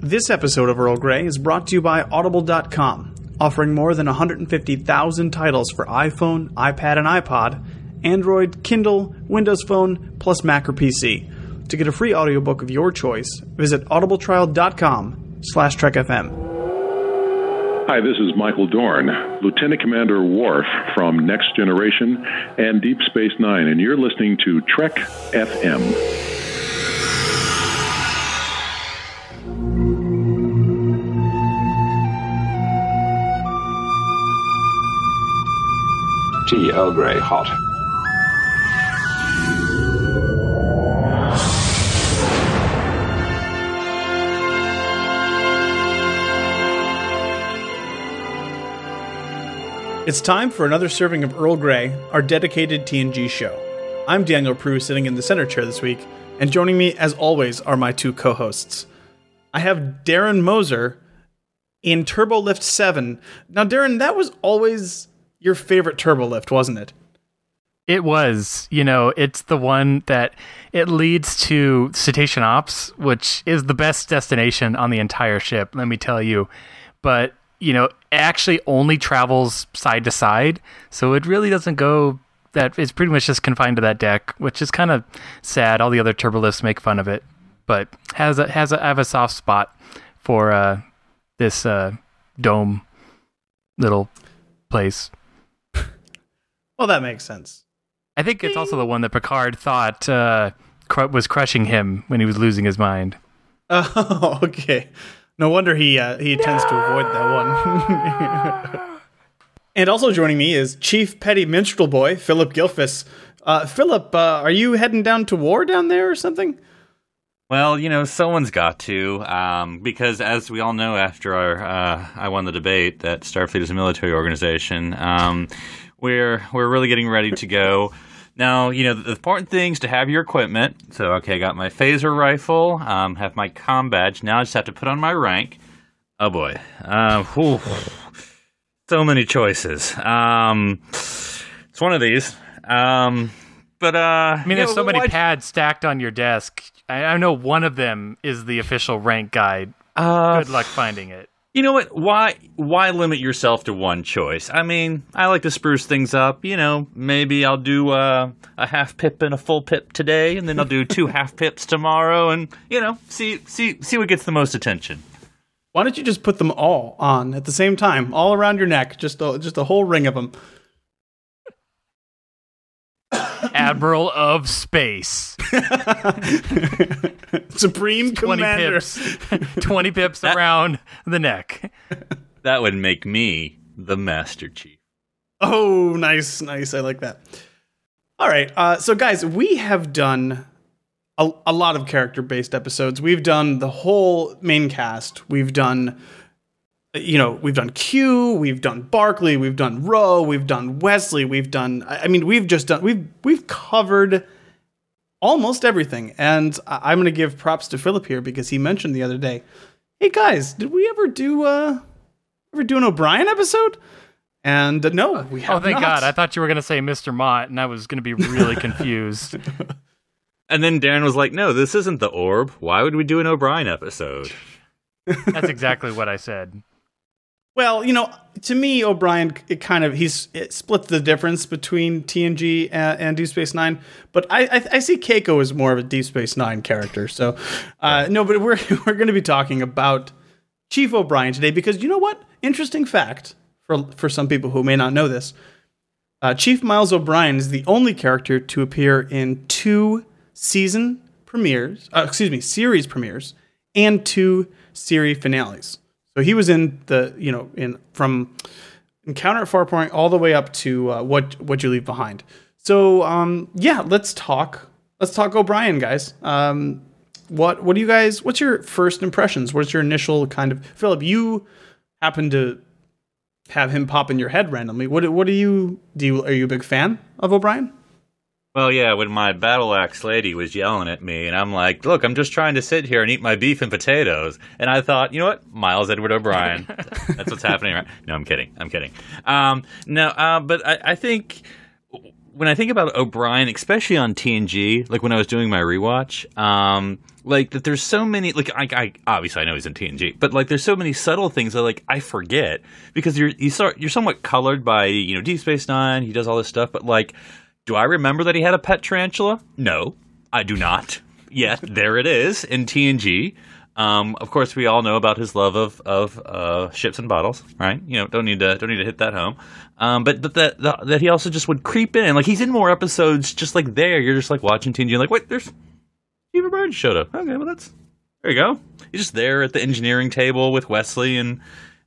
This episode of Earl Grey is brought to you by Audible.com, offering more than 150,000 titles for iPhone, iPad, and iPod, Android, Kindle, Windows Phone, plus Mac or PC. To get a free audiobook of your choice, visit audibletrial.com slash trekfm. Hi, this is Michael Dorn, Lieutenant Commander Worf from Next Generation and Deep Space Nine, and you're listening to Trek FM. Tea Earl Grey hot. It's time for another serving of Earl Grey, our dedicated TNG show. I'm Daniel Proulx, sitting in the center chair this week, and joining me, as always, are my two co hosts. I have Darren Moser in Turbo Lift 7. Now, Darren, that was always your favorite Turbo Lift, wasn't it? It was, you know, it's the one that it leads to Cetacean Ops, which is the best destination on the entire ship, let me tell you. But, you know, actually only travels side to side, so it really doesn't go that it's pretty much just confined to that deck, which is kind of sad. All the other turbo lifts make fun of it, but has a has a I have a soft spot for uh, this uh, dome little place. Well, that makes sense. I think it's also the one that Picard thought uh, cr- was crushing him when he was losing his mind. Oh, okay. No wonder he uh, he tends to avoid that one. and also joining me is Chief Petty Minstrel Boy Phillip Gilfus. Uh, Phillip, uh, are you heading down to war down there or something? Well, you know, someone's got to, um, because as we all know, after our uh, I won the debate that Starfleet is a military organization, um, we're we're really getting ready to go. Now, you know, the important thing is to have your equipment. So, okay, I got my phaser rifle, um, have my com badge. Now I just have to put on my rank. Oh boy, uh, whew. so many choices. Um, it's one of these. Um, but uh, I mean, there's so many why- pads stacked on your desk. I, I know one of them is the official rank guide. Uh, Good luck finding it. You know what? Why why limit yourself to one choice? I mean, I like to spruce things up. You know, maybe I'll do uh, a half pip and a full pip today, and then I'll do two half pips tomorrow, and you know, see see see what gets the most attention. Why don't you just put them all on at the same time, all around your neck, just a, just a whole ring of them? Admiral of Space. Supreme 20 Commander. pips. 20 pips around the neck. That would make me the Master Chief. Oh, nice, nice. I like that. All right. Uh, so, guys, we have done a, a lot of character based episodes. We've done the whole main cast. We've done, you know, we've done Q. We've done Barclay. We've done Ro. We've done Wesley. We've done. I I mean, we've just done. We've we've covered almost everything. And I- I'm going to give props to Phillip here because he mentioned the other day, "Hey guys, did we ever do uh ever do an O'Brien episode?" And uh, no, we have Oh, thank not. God. I thought you were going to say Mr. Mott, and I was going to be really confused. And then Darren was like, "No, this isn't the orb. Why would we do an O'Brien episode?" That's exactly what I said. Well, you know, to me, O'Brien, it kind of he's it splits the difference between TNG and, and Deep Space Nine. But I, I, I see Keiko as more of a Deep Space Nine character. So, uh, no, but we're we're going to be talking about Chief O'Brien today because you know what? Interesting fact for for some people who may not know this. Uh, Chief Miles O'Brien is the only character to appear in two season premieres, uh, excuse me, series premieres, and two series finales. So he was in the, you know, in from Encounter at Farpoint all the way up to uh, what what you leave behind. So um, yeah, let's talk. Let's talk O'Brien, guys. Um, what what do you guys? What's your first impressions? What's your initial kind of Phillip? You happen to have him pop in your head randomly. What what do you do? You, are you a big fan of O'Brien? Well, yeah, when my battle axe lady was yelling at me, and I'm like, look, I'm just trying to sit here and eat my beef and potatoes. And I thought, you know what? Miles Edward O'Brien. That's what's happening, right? No, I'm kidding. I'm kidding. Um, no, uh, but I, I think when I think about O'Brien, especially on TNG, like when I was doing my rewatch, um, like that there's so many like I, I obviously I know he's in TNG, but like there's so many subtle things that like I forget because you're you start you're somewhat colored by you know Deep Space Nine. He does all this stuff, but like, do I remember that he had a pet tarantula? No, I do not. Yet there it is in TNG. Um, of course, we all know about his love of of uh, ships and bottles, right? You know, don't need to don't need to hit that home. Um, but but that, that he also just would creep in, like he's in more episodes, just like there. You're just like watching TNG, like wait, there's Steve O'Brien showed up. Okay, well that's there you go. He's just there at the engineering table with Wesley and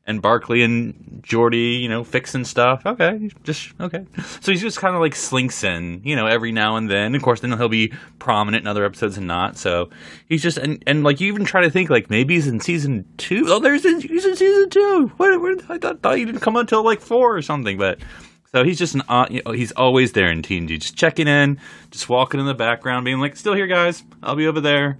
and Barclay and Geordi, you know, fixing stuff. Okay, just okay. So he's just kind of like slinks in, you know, every now and then. Of course, then he'll be prominent in other episodes and not. So he's just and, and like you even try to think like maybe he's in season two. Oh, there's he's in season two. What I thought, thought he didn't come until like four or something, but. So he's just an uh, you know, he's always there in TNG, just checking in, just walking in the background, being like, "Still here, guys. I'll be over there."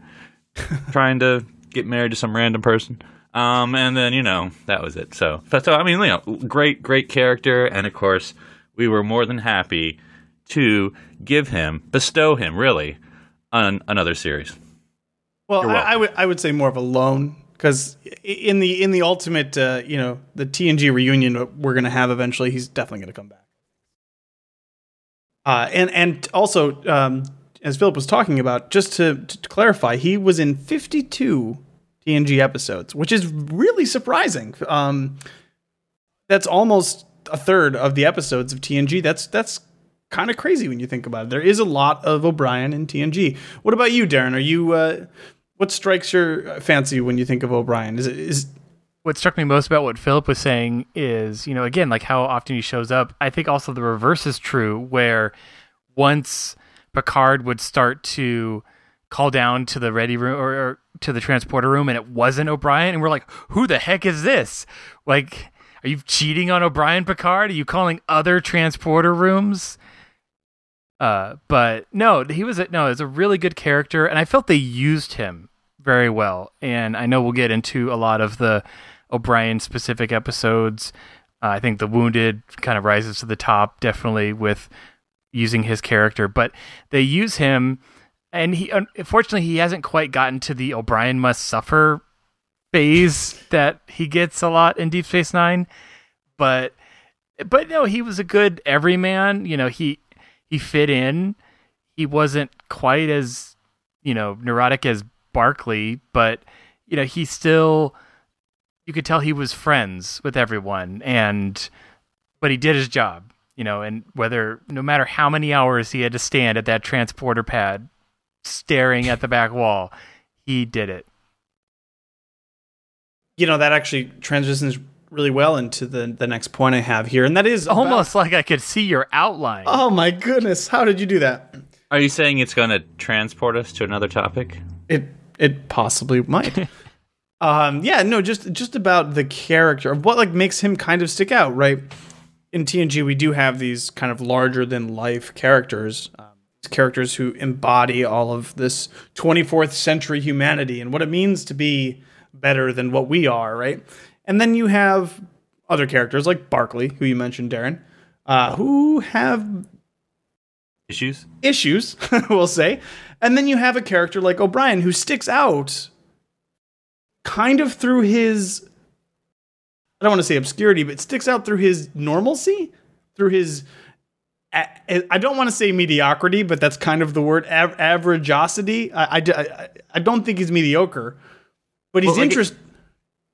trying to get married to some random person. Um, and then you know that was it. So, so I mean, you know, great, great character, and of course, we were more than happy to give him, bestow him, really, on another series. Well, I. I would I would say more of a loan because in the in the ultimate, uh, you know, the TNG reunion we're gonna have eventually, he's definitely gonna come back. Uh, and and also, um, as Phillip was talking about, just to, to clarify, he was in 52 TNG episodes, which is really surprising. Um, that's almost a third of the episodes of TNG. That's that's kind of crazy when you think about it. There is a lot of O'Brien in TNG. What about you, Darren? Are you uh, what strikes your fancy when you think of O'Brien? Is it is what struck me most about what Phillip was saying is, you know, again, like how often he shows up. I think also the reverse is true, where once Picard would start to call down to the ready room or, or to the transporter room and it wasn't O'Brien, and we're like, who the heck is this? Like, are you cheating on O'Brien Picard? Are you calling other transporter rooms? Uh, but no, he was a, no, it's a really good character, and I felt they used him very well. And I know we'll get into a lot of the O'Brien specific episodes. Uh, I think the Wounded kind of rises to the top, definitely with using his character, but they use him, and he unfortunately he hasn't quite gotten to the O'Brien must suffer phase that he gets a lot in Deep Space Nine, but but no, he was a good everyman. You know, he he fit in. He wasn't quite as you know neurotic as Barclay, but you know he still you could tell he was friends with everyone, and but he did his job. You know, and whether no matter how many hours he had to stand at that transporter pad, staring at the back wall, he did it. you know that actually transitions really well into the the next point I have here, and that is about- Almost like I could see your outline. Oh my goodness! How did you do that? Are you saying it's going to transport us to another topic? It it possibly might. um, yeah, no, just just about the character of what like makes him kind of stick out, right? In TNG, we do have these kind of larger than life characters, um, characters who embody all of this 24th century humanity and what it means to be better than what we are, right? And then you have other characters like Barclay, who you mentioned, Darren, uh, who have Issues? issues, we'll say. And then you have a character like O'Brien who sticks out kind of through his I don't want to say obscurity, but sticks out through his normalcy, through his I don't want to say mediocrity, but that's kind of the word av- averageosity. I, I, I, I don't think he's mediocre, but he's Well, like- interest.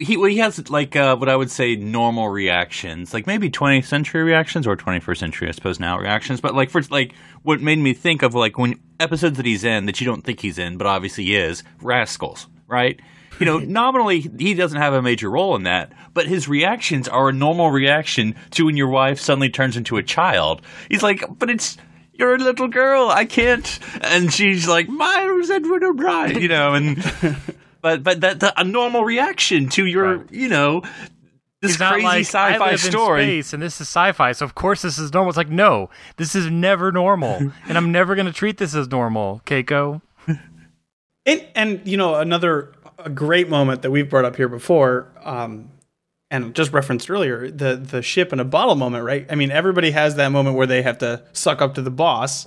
He well, he has like uh, what I would say normal reactions, like maybe 20th century reactions or 21st century, I suppose now reactions. But like for like what made me think of like when episodes that he's in that you don't think he's in, but obviously he is, Rascals, right? You know, nominally he doesn't have a major role in that, but his reactions are a normal reaction to when your wife suddenly turns into a child. He's like, but it's you're a little girl, I can't, and she's like, Miles Edward O'Brien, you know, and. But but that, that a normal reaction to your Right. you know this He's not crazy like, sci-fi live story. in space and this is sci-fi, so of course this is normal. It's like, no, this is never normal, and I'm never going to treat this as normal, Keiko. And, and you know another a great moment that we've brought up here before, um, and just referenced earlier, the the ship in a bottle moment, right? I mean, everybody has that moment where they have to suck up to the boss,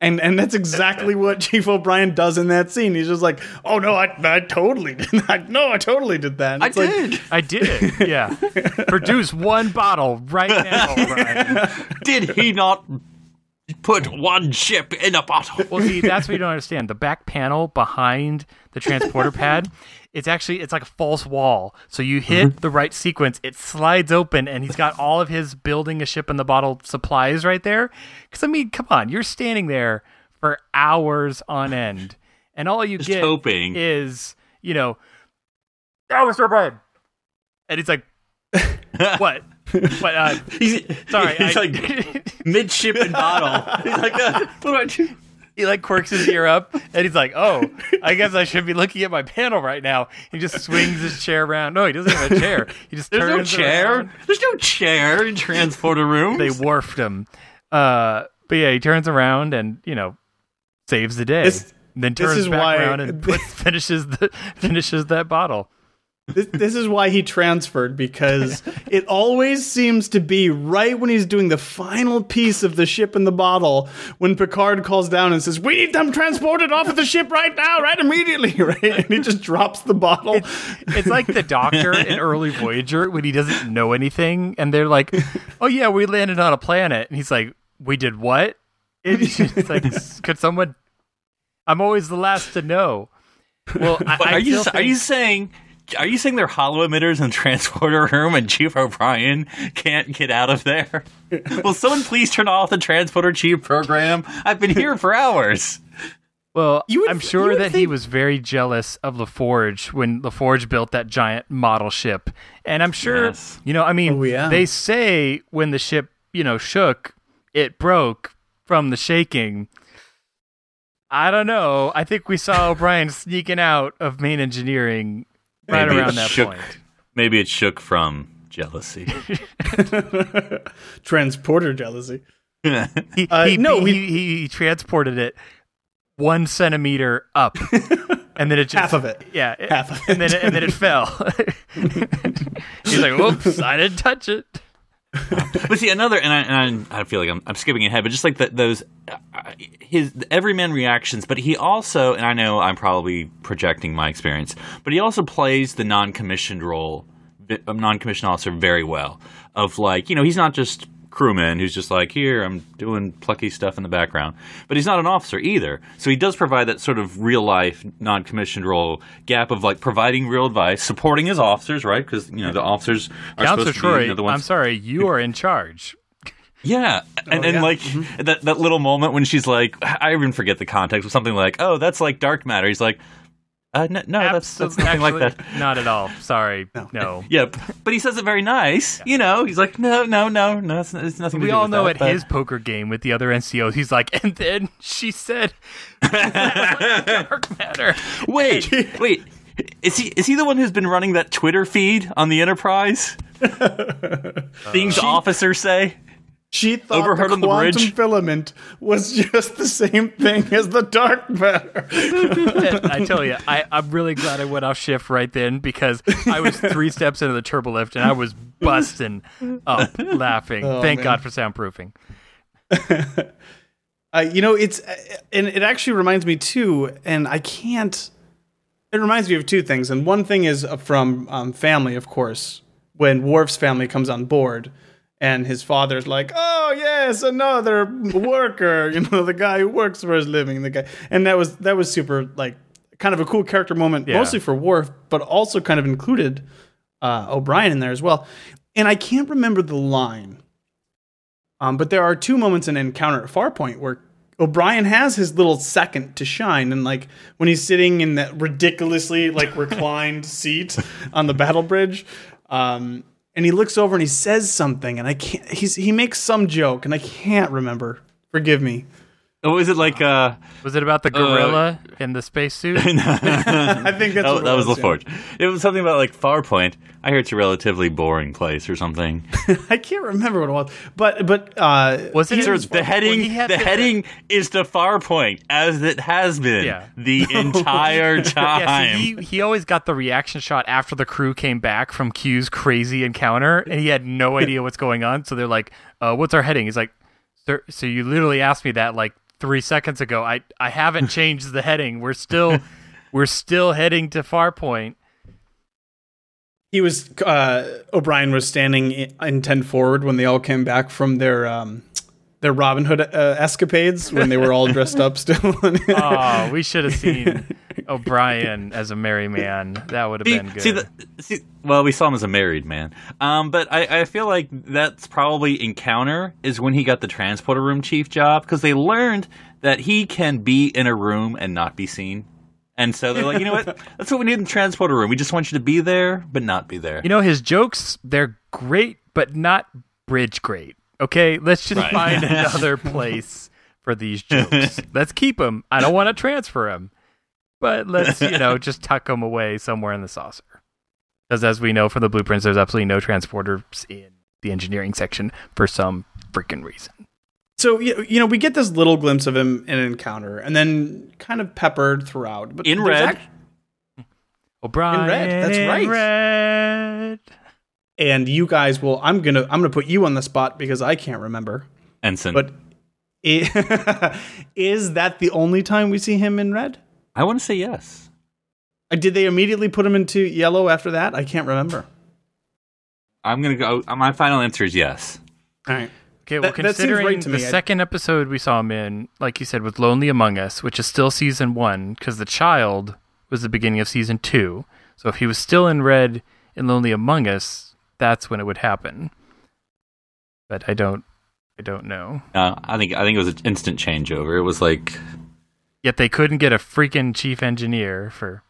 And and that's exactly what Chief O'Brien does in that scene. He's just like, "Oh no, I, I totally did not. No, I totally did that." And I like, did. I did. Yeah. Produce one bottle right now, Brian. did he not put one ship in a bottle? Well, see, that's what you don't understand. The back panel behind the transporter pad, it's actually it's like a false wall. So you hit mm-hmm. the right sequence, it slides open, and he's got all of his building a ship in the bottle supplies right there. Because I mean, come on, you're standing there for hours on end, and all you get hoping. is you know, oh, Mr. O'Brien, and he's like, what? But uh, He's, sorry, he's I- like midship and bottle. He's like, uh, what do I do? he like quirks his ear up and he's like, "Oh, I guess I should be looking at my panel right now." He just swings his chair around. No, he doesn't have a chair. He just There's no chair. around. There's no chair in transporter rooms. They wharfed him. Uh, but yeah, he turns around and you know saves the day. This- then turns back why- around and puts, finishes the finishes that bottle. This, this is why he transferred because it always seems to be right when he's doing the final piece of the ship in the bottle when Picard calls down and says, "We need them transported off of the ship right now, right immediately!" Right, and he just drops the bottle. It's like the doctor in early Voyager when he doesn't know anything, and they're like, "Oh yeah, we landed on a planet," and he's like, "We did what?" It's like, could someone? I'm always the last to know. Well, I, But I are you still are you saying are you saying they're holo emitters in the transporter room and Chief O'Brien can't get out of there? Will someone please turn off the transporter chief program? I've been here for hours. Well, You would- I'm sure would that he was very jealous of LaForge when LaForge built that giant model ship. And I'm sure, Yes. you know, I mean, Oh, yeah. they say when the ship, you know, shook, it broke from the shaking. I don't know. I think we saw O'Brien sneaking out of main engineering right Maybe it around that shook. point. Maybe it shook from jealousy. Transporter jealousy. He, Uh, he, no, he, he, he transported it one centimeter up, and then it just Half of it. Yeah, it- Half of and then it, and then it fell. He's like, "Whoops, I didn't touch it." but see another, and I, and I, I feel like I'm, I'm skipping ahead, but just like the, those, uh, his everyman reactions. But he also, and I know I'm probably projecting my experience, but he also plays the non-commissioned role, um, non-commissioned officer very well. Of like, you know, he's not just crewman who's just like, here, I'm doing plucky stuff in the background, but he's not an officer either. So he does provide that sort of real life non-commissioned role gap of like providing real advice, supporting his officers, right? Because you know the officers are Counselor supposed to be Troi, you know, the ones I'm sorry, you are in charge. yeah, oh, and and yeah. like mm-hmm. that that little moment when she's like, I even forget the context, but something like, "Oh, that's like dark matter." He's like, uh, "No, no that's that's Absolutely- nothing like that." Not at all. Sorry, no. Yeah, p- but he says it very nice. You know, he's like, "No, no, no, no, it's, it's nothing." to We do all with know that, at but- his poker game with the other NCOs, he's like, and then she said, "Dark matter." Wait, wait. Is he is he the one who's been running that Twitter feed on the Enterprise? Things officers say. She thought Overheard the on the quantum bridge? filament was just the same thing as the dark matter. I tell you, I, I'm really glad I went off shift right then because I was three steps into the turbo lift and I was busting up laughing. Thank man. God for soundproofing. Uh, you know, it's and it actually reminds me too, and I can't. It reminds me of two things, and one thing is from um, family, of course, when Worf's family comes on board, and his father's like, "Oh yes, another worker," you know, the guy who works for his living, the guy, and that was that was super like kind of a cool character moment, Yeah. mostly for Worf, but also kind of included uh, O'Brien in there as well. And I can't remember the line, um, but there are two moments in Encounter at Farpoint where O'Brien has his little second to shine, and like when he's sitting in that ridiculously like reclined seat on the battle bridge, um, and he looks over and he says something, and I can't. He's he makes some joke, and I can't remember. Forgive me. Oh, was it like uh? Was it about the gorilla in the spacesuit? I think that's Oh, what that was yeah. LaForge. It was something about like Farpoint. I hear it's a relatively boring place or something. I can't remember what it was, but but uh, Was it So in- the heading, he the the- heading is to Farpoint, as it has been Yeah. the entire time. Yeah, see, he, he always got the reaction shot after the crew came back from Q's crazy encounter, and he had no idea what's going on. So they're like, uh, "What's our heading?" He's like, "Sir, so you literally asked me that like three seconds ago. I I haven't changed the heading. We're still we're still heading to Farpoint. He was uh, O'Brien was standing in, in ten forward when they all came back from their um, their Robin Hood uh, escapades when they were all dressed up still. oh, we should have seen O'Brien as a merry man. That would have See, been good. see, the, see, well, we saw him as a married man. Um, but I, I feel like that's probably encounter is when he got the transporter room chief job because they learned that he can be in a room and not be seen. And so they're like, you know what? That's what we need in the transporter room. We just want you to be there, but not be there. you know, his jokes they're great, but not bridge great. Okay, let's just Right. find another place for these jokes. let's keep them. I don't want to transfer them, but let's you know just tuck them away somewhere in the saucer. Because as we know from the blueprints, there's absolutely no transporters in the engineering section for some freaking reason. so you you know we get this little glimpse of him in an encounter, and then kind of peppered throughout. But In red. act- hmm. O'Brien, In red, that's in right. red. And you guys will. I'm gonna I'm gonna put you on the spot because I can't remember. Ensign. But i- is that the only time we see him in red? I want to say yes. Uh, Did they immediately put him into yellow after that? I can't remember. I'm gonna go. uh, My final answer is yes. All right. Okay, well, That- that considering right to the me. Second episode we saw him in, like you said, was Lonely Among Us, which is still season one, because the child was the beginning of season two. So if he was still in red in Lonely Among Us, that's when it would happen. But I don't, I don't know. Uh, I think I think it was an instant changeover. It was like Yet they couldn't get a freaking chief engineer for.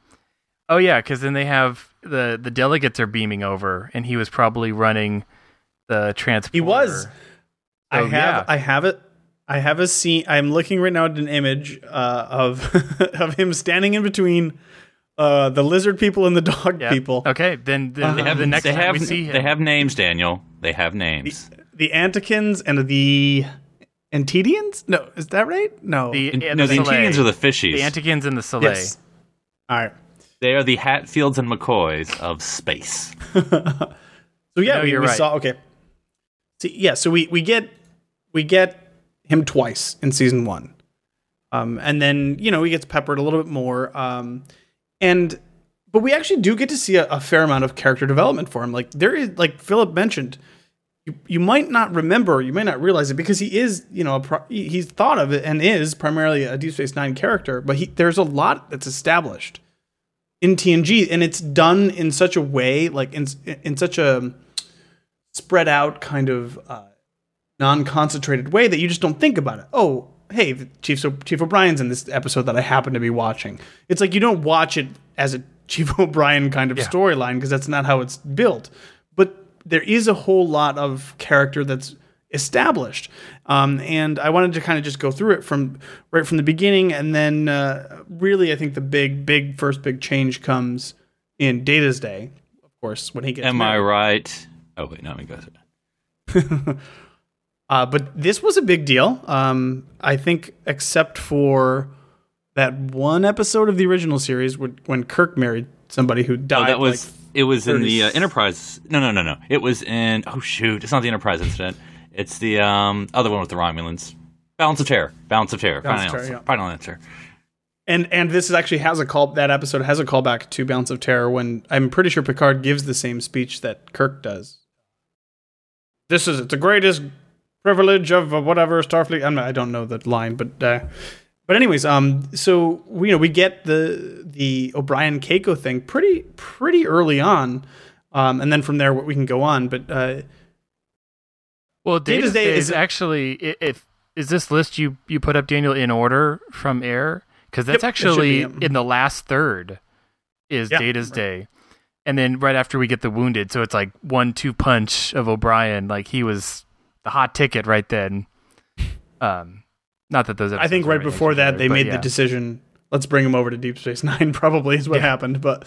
Oh yeah, because then they have the the delegates are beaming over, and he was probably running the transporter. He was. I Oh, have yeah. I have it. I have a scene. I'm looking right now at an image uh, of of him standing in between uh, the lizard people and the dog Yeah. people. Okay, then the, they have the next they time have we see him, they have names. Daniel, they have names. The Anticans and the Antedians? No, is that right? No. the, In- and no, the Selay. Antedians are the fishies. the Anticans and the Selay. yes. All right. they are the Hatfields and McCoys of space. So yeah, No, we, you're we right. saw. Okay. See, yeah, so we we get we get him twice in season one, um, and then you know he gets peppered a little bit more, um, and but we actually do get to see a, a fair amount of character development for him. Like there is, like Phillip mentioned, you you might not remember, you might not realize it because he is, you know, pro- he's thought of it and is primarily a Deep Space Nine character, but he there's a lot that's established in TNG, and it's done in such a way, like in in such a spread out kind of uh, non-concentrated way that you just don't think about it. Oh, hey, Chief so Chief O'Brien's in this episode that I happen to be watching. It's like you don't watch it as a Chief O'Brien kind of storyline because that's not how it's built. But there is a whole lot of character that's established, um, and I wanted to kind of just go through it from right from the beginning, and then uh, really, I think the big, big first big change comes in Data's Day, of course, when he gets. Am I right? Oh wait, no, let me go. Uh, but this was a big deal. Um, I think, except for that one episode of the original series when, when Kirk married somebody who Oh, died. that was like- it was in the uh, Enterprise. No, no, no, no. It was in. Oh shoot! It's not the Enterprise incident. It's the um other one with the Romulans. Balance of Terror. Balance of Terror. Balance final, of Terror, answer. yeah. final answer. and and this is actually has a call. That episode has a callback to Balance of Terror when I'm pretty sure Picard gives the same speech that Kirk does. This is the greatest privilege of whatever Starfleet. I'm I don't know the line, but uh, but anyways, um, so we, you know we get the the O'Brien Keiko thing pretty pretty early on, um, and then from there we can go on. But uh, Well, Data's Day is- is actually i- if is this list you you put up Daniel in order from air because that's Yep, actually be, in the last third is Yeah, Data's right. Day, and then right after we get the wounded, so it's like one two punch of O'Brien. Like he was the hot ticket right then. Um, not that those. I think right before that they made yeah. the decision. Let's bring him over to Deep Space Nine. Probably is what Yeah. happened, but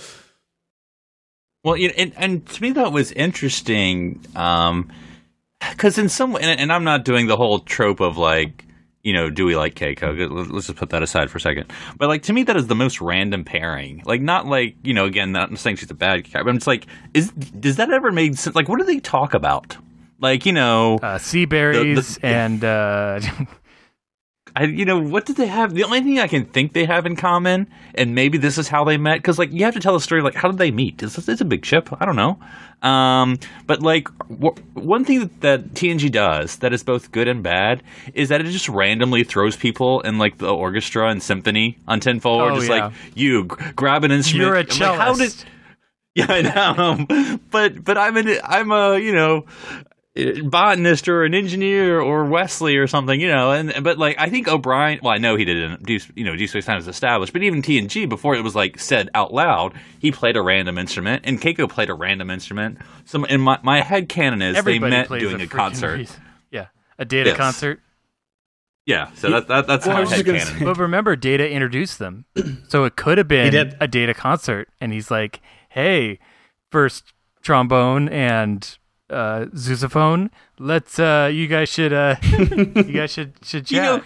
Well, you know, and, and to me that was interesting, because in some and, and I'm not doing the whole trope of like, you know, do we like Keiko? Let- Let's just put that aside for a second. But like to me, that is the most random pairing. Like, not like you know, again, not I'm saying she's a bad guy, but I'm just like, is does that ever make sense? Like, what do they talk about? Like, you know, uh, sea berries the- and uh, I, you know, what did they have? The only thing I can think they have in common, and maybe this is how they met, because like you have to tell a story. Like, how did they meet? It's, it's a big ship. I don't know. Um, but like w- one thing that, that TNG does that is both good and bad is that it just randomly throws people in like the orchestra and symphony on ten forward, Oh, just yeah. like you g- grab an instrument. You're a I'm like, how did? Yeah, I know. but but I'm an I'm a you know botanist or an engineer or Wesley or something, you know. And but like I think O'Brien. Well, I know he didn't. Do you know? Deep Space Nine was established, but even TNG before it was like said out loud, he played a random instrument, and Keiko played a random instrument. So in my my head canon is Everybody they met doing a, freaking concert. piece. Yeah, a data Yes. concert. Yeah, so that, that that's Well, I my was just head gonna canon. say- But remember, Data introduced them, so it could have been a Data concert, and he's like, "Hey, first trombone and uh, sousaphone, let's uh, you guys should uh, you guys should should You know,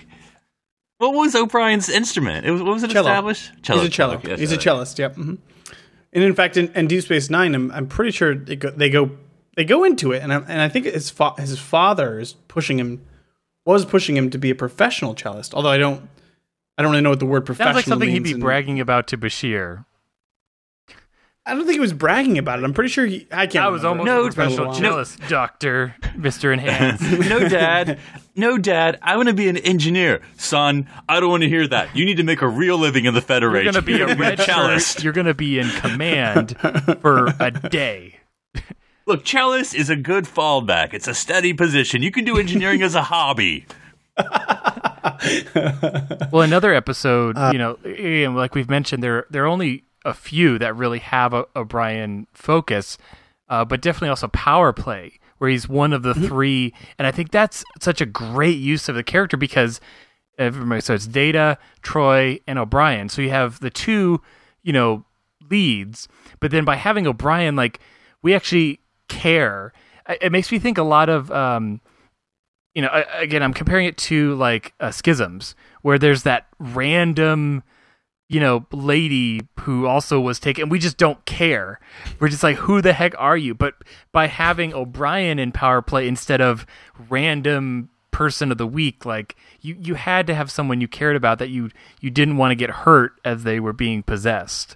what was O'Brien's instrument? It was what was it Cello. established? He's a cello. okay, He's a so- cellist. Yep. hmm And in fact, in, in Deep Space Nine, I'm, I'm pretty sure they go, they go they go into it, and I, and I think his fa- his father is pushing him was pushing him to be a professional cellist. Although I don't I don't really know what the word professional Sounds like something he'd be and- bragging about to Bashir. I don't think he was bragging about it. I'm pretty sure he. I can't. I was remember. almost No, a professional it's been a while. cellist, Doctor Mister Enhance. no, Dad. No, Dad. I want to be an engineer. Son, I don't want to hear that. You need to make a real living in the Federation. You're gonna be a red cellist. You're gonna be in command for a day. Look, cellist is a good fallback. It's a steady position. You can do engineering as a hobby. Well, another episode, you know, like we've mentioned, there there are only a few that really have a O'Brien focus, uh, but definitely also power play, where he's one of the three, and I think that's such a great use of the character because everybody, so it's Data, Troi, and O'Brien. So you have the two, you know, leads, but then by having O'Brien, like we actually care. It it makes me think a lot of. Um, you know, again, I'm comparing it to like uh, schisms, where there's that random, you know, lady who also was taken. We just don't care. We're just like, who the heck are you? But by having O'Brien in power play instead of random person of the week, like you, you had to have someone you cared about that you you didn't want to get hurt as they were being possessed.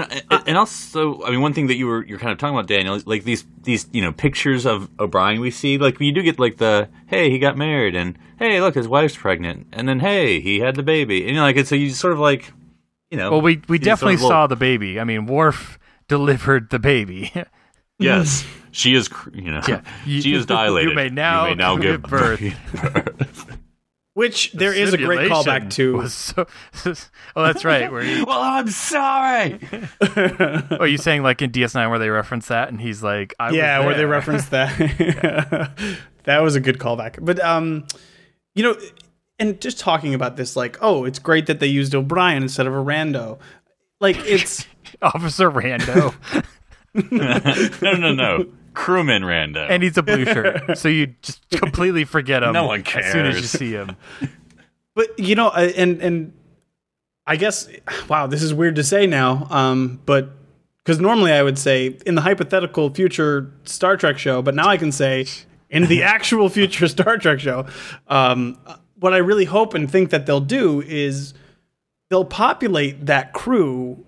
Uh, and and also, I mean, one thing that you were you're kind of talking about, Daniel, is like these these you know pictures of O'Brien we see, like you do get like the hey he got married and hey look his wife's pregnant and then hey he had the baby and you know like it's so you sort of like you know Well, we we you sort definitely of little- saw the baby. I mean, Worf delivered the baby. yes she is you know Yeah. You- she is dilated you may now give give birth. Which there is a great callback to. was so- oh, that's right. Where you, well I'm sorry oh, you saying like in DS9 where they reference that, and he's like, I yeah, was where they reference referenced that. that was a good callback. But um, you know, and just talking about this, like, oh, it's great that they used O'Brien instead of a rando. Like, it's Officer Rando, no no no crewman Rando and he's a blue shirt, so you just completely forget him. No one cares as soon as you see him. but you know, and and I guess wow, this is weird to say now. Um, but because normally I would say in the hypothetical future Star Trek show, but now I can say in the actual future Star Trek show. Um, what I really hope and think that they'll do is they'll populate that crew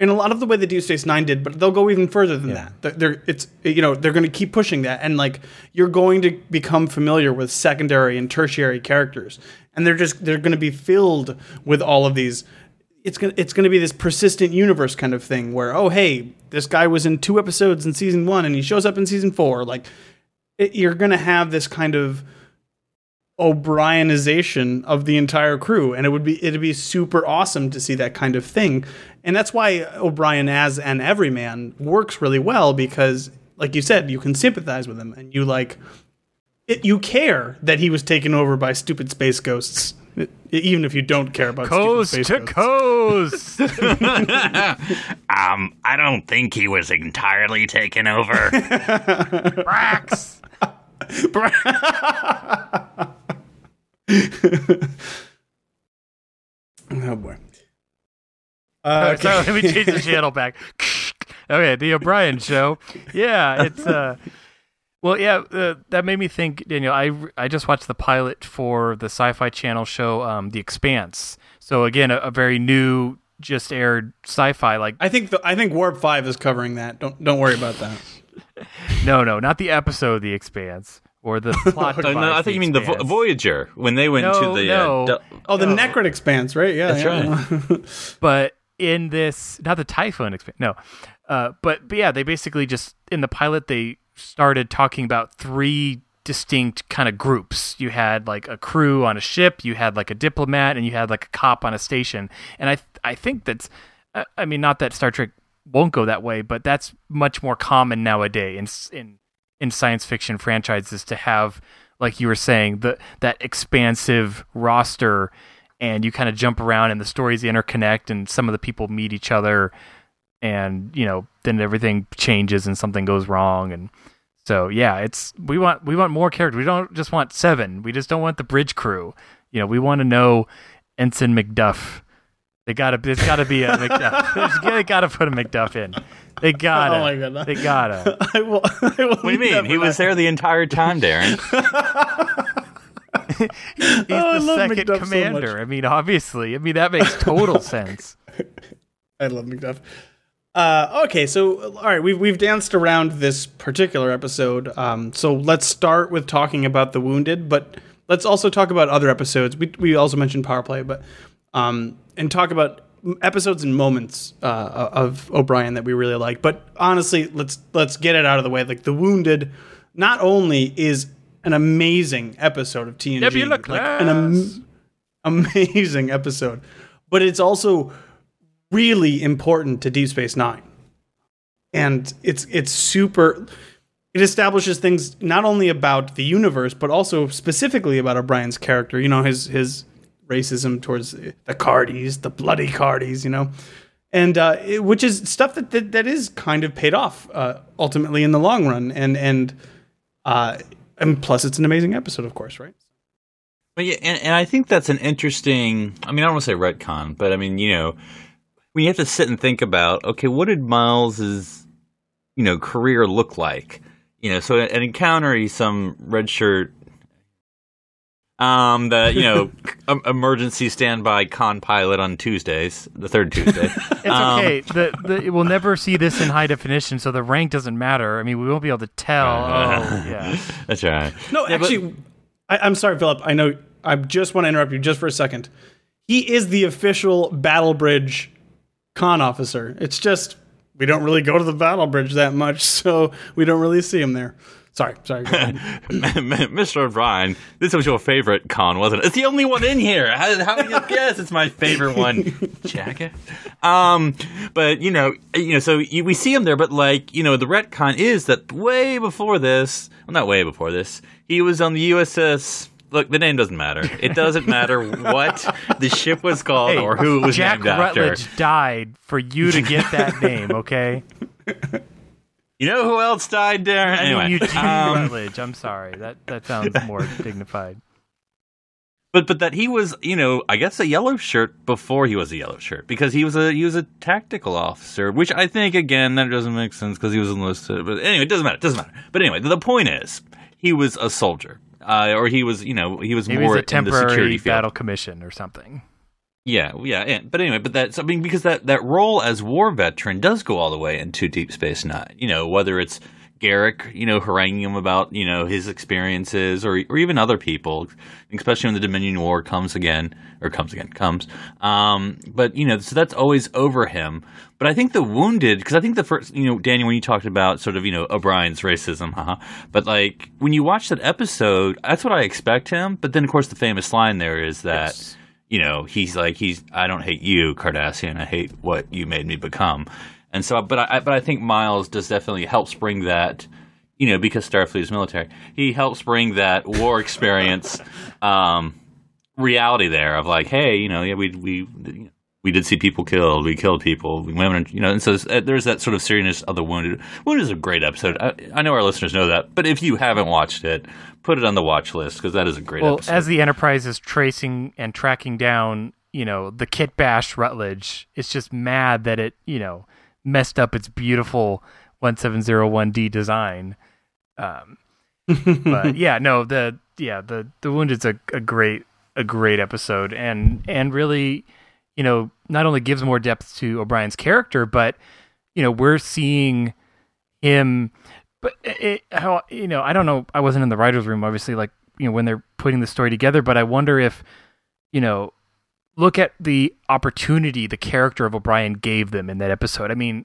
in a lot of the way that Deep Space Nine did, but they'll go even further than that. They're, they're it's you know they're going to keep pushing that, and like you're going to become familiar with secondary and tertiary characters, and they're just they're going to be filled with all of these. It's gonna it's gonna be this persistent universe kind of thing where oh hey this guy was in two episodes in season one and he shows up in season four like it, you're gonna have this kind of O'Brienization of the entire crew, and it would be it'd be super awesome to see that kind of thing, and that's why O'Brien as an everyman works really well because, like you said, you can sympathize with him, and you like it, you care that he was taken over by stupid space ghosts, even if you don't care about Coast stupid to ghosts. coast. um I don't think he was entirely taken over Brax. Oh boy. Uh, So let me change the channel back. okay, the O'Brien show. Yeah, it's uh Well, yeah, uh, that made me think, Daniel. I, I just watched the pilot for the Sci-Fi Channel show, um, The Expanse. So again, a, a very new, just aired sci-fi. Like, I think the, I think Warp Five is covering that. Don't don't worry about that. no, no, not the episode, The Expanse, or the plot. Oh, no, I think you mean the Vo- Voyager when they went No, to the. no. Uh, du- Oh, the Nekrit Expanse, right? Yeah, That's yeah. but in this not the Typhon Expanse no uh, but, but yeah they basically just in the pilot they started talking about three distinct kind of groups you had like a crew on a ship you had like a diplomat and you had like a cop on a station and i i think that's I- i mean not that star trek won't go that way but that's much more common nowadays in in in science fiction franchises to have like you were saying the that expansive roster and you kind of jump around and the stories interconnect and some of the people meet each other and you know then everything changes and something goes wrong and so yeah it's we want we want more characters. We don't just want seven. We just don't want the bridge crew. You know we want to know ensign mcduff they gotta there's gotta be a mcduff There's- they gotta put a mcduff in they gotta Oh my God. they gotta I will. I will what do you mean? He was there the entire time, Darren. he's Oh, I the love second McDuff commander much. i mean obviously i mean that makes total sense I love McDuff. Uh, okay, so all right, we've we've danced around this particular episode. Um, so let's start with talking about the wounded, but let's also talk about other episodes. We we also mentioned power play, but um, and talk about episodes and moments uh, of O'Brien that we really like. But honestly, let's let's get it out of the way. Like the wounded, not only is an amazing episode of TNG, Nebula like an am- amazing episode, but it's also really important to Deep Space Nine, and it's it's super. It establishes things not only about the universe, but also specifically about O'Brien's character. You know, his his racism towards the Cardis, the bloody Cardis. You know, and uh, it- which is stuff that, that that is kind of paid off uh, ultimately in the long run, and and uh, and plus it's an amazing episode, of course, right? But yeah, and, and I think that's an interesting. I mean, I don't want to say retcon, but I mean, you know, you have to sit and think about, okay, what did Miles's, you know, career look like? You know, so an encounter, he's some red shirt, um, the you know, emergency standby con pilot on Tuesdays, the third Tuesday. It's Um, okay. The, the we'll never see this in high definition, so the rank doesn't matter. I mean, we won't be able to tell. Oh, yeah. That's right. No, Yeah, but- actually, I, I'm sorry, Phillip. I know. I just want to interrupt you just for a second. He is the official Battle Bridge con officer. It's just we don't really go to the Battle Bridge that much, so we don't really see him there. Sorry, sorry. Mr. O'Brien, this was your favorite con, wasn't it? It's the only one in here. How, how you guess it's my favorite one, jacket? Um, but you know, you know, so you, we see him there, but like, you know, the retcon is that way before this, well, not way before this, he was on the USS. Look, the name doesn't matter. It doesn't matter what the ship was called Hey, or who it was Jack named after. Jack Rutledge died for you to get that name. Okay. You know who else died there? I Anyway, mean, Eugene um, Rutledge. I'm sorry. That that sounds more dignified. But but that he was, you know, I guess a yellow shirt before he was a yellow shirt because he was a he was a tactical officer, which I think again that doesn't make sense because he was enlisted. But anyway, it doesn't matter. It doesn't matter. But anyway, the point is he was a soldier, uh, or he was, you know, he was He more was a in the security temporary field. battle commission or something. Yeah, yeah. But anyway, but that's I mean because that that role as war veteran does go all the way into Deep Space Nine. You know, whether it's Garak, you know, haranguing him about you know his experiences, or or even other people, especially when the Dominion War comes again or comes again comes. Um, but you know, so that's always over him. But I think the wounded, because I think the first, you know, Daniel, when you talked about sort of, you know, O'Brien's racism. But like when you watch that episode, that's what I expect him. But then, of course, the famous line there is that you know, he's like, he's, I don't hate you, Cardassian. I hate what you made me become. And so, but I, but I think Miles does definitely helps bring that, you know, because Starfleet is military. He helps bring that war experience, um, reality there of like, hey, you know, yeah, we, we, we did see people killed. We killed people. We women, you know, and so there's that sort of seriousness of the wounded. Wounded is a great episode. I, I know our listeners know that, but if you haven't watched it, put it on the watch list because that is a great Well, episode. as the Enterprise is tracing and tracking down, you know, the Kit Bash Rutledge, it's just mad that it, you know, messed up its beautiful 1701D design. Um, but yeah, no, the yeah the the wounded's a, a great a great episode and and really you know not only gives more depth to O'Brien's character, but you know we're seeing him. But it, how you know I don't know I wasn't in the writers' room obviously like you know when they're putting the story together, but I wonder if you know look at the opportunity the character of O'Brien gave them in that episode. I mean,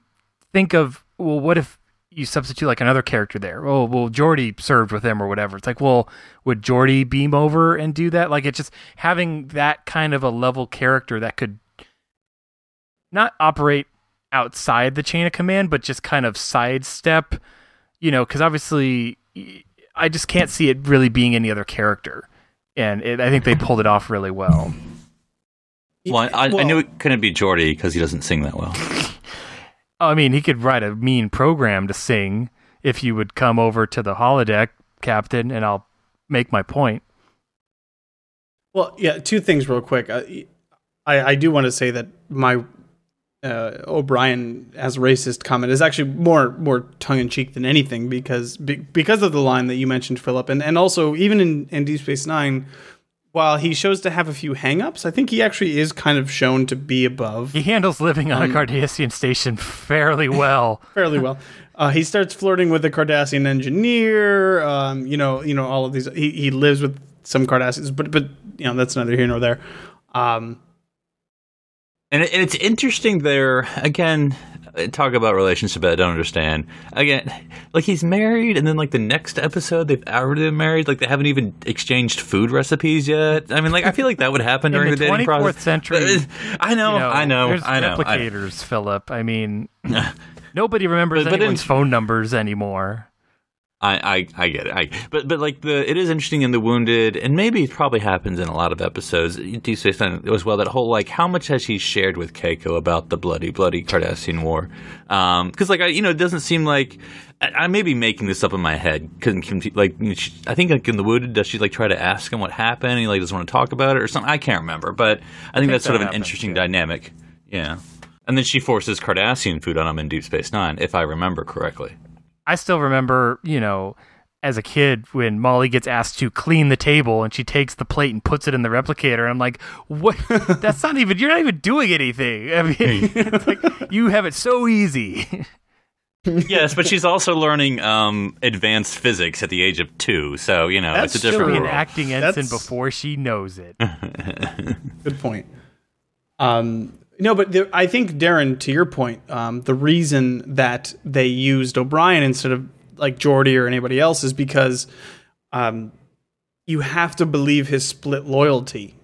think of well, what if you substitute like another character there? Oh, well, Geordi served with him or whatever. It's like, well, would Geordi beam over and do that? Like, it's just having that kind of a level character that could not operate outside the chain of command, but just kind of sidestep, you know, because obviously I just can't see it really being any other character. And it, I think they pulled it off really well. Well, I, well, I knew it couldn't be Geordi because he doesn't sing that well. I mean, he could write a mean program to sing if you would come over to the holodeck, Captain, and I'll make my point. Well, yeah, two things real quick. I I, I do want to say that my uh, O'Brien as racist comment is actually more more tongue in cheek than anything because be, because of the line that you mentioned, Phillip, and and also even in, in Deep Space Nine, while he shows to have a few hangups, I think he actually is kind of shown to be above. He handles living on um, a Cardassian station fairly well. fairly well. Uh, he starts flirting with a Cardassian engineer. Um, you know, you know all of these. He, he lives with some Cardassians, but but you know that's neither here nor there. Um, and it's interesting there again talk about relationship that I don't understand. Again, like he's married, and then like the next episode they've already been married. Like they haven't even exchanged food recipes yet. I mean, like I feel like that would happen during the, the dating process. 24th century. I know, you know, I know, there's I know. Replicators, I, Phillip. I mean, nobody remembers but, but anyone's in, phone numbers anymore. I, I, I get it. I, but but like the it is interesting in the wounded, and maybe it probably happens in a lot of episodes. Deep Space Nine as well. That whole like how much has he shared with Keiko about the bloody bloody Cardassian War? Because um, like I, you know it doesn't seem like I, I, may be making this up in my head. Cause, like she, I think like in the wounded, does she like try to ask him what happened? And he like doesn't want to talk about it or something. I can't remember, but I think, I think that's that sort of happens, an interesting yeah. dynamic. Yeah. And then she forces Cardassian food on him in Deep Space Nine, if I remember correctly. I still remember, you know, as a kid when Molly gets asked to clean the table and she takes the plate and puts it in the replicator. I'm like, what? That's not even. You're not even doing anything. I mean, like, you have it so easy. yes, but she's also learning um, advanced physics at the age of two, so you know That's it's a different world. acting ensign That's... before she knows it. Good point. Um, no, but there, I think Darren, to your point, um, the reason that they used O'Brien instead of like Geordi or anybody else is because um, you have to believe his split loyalty.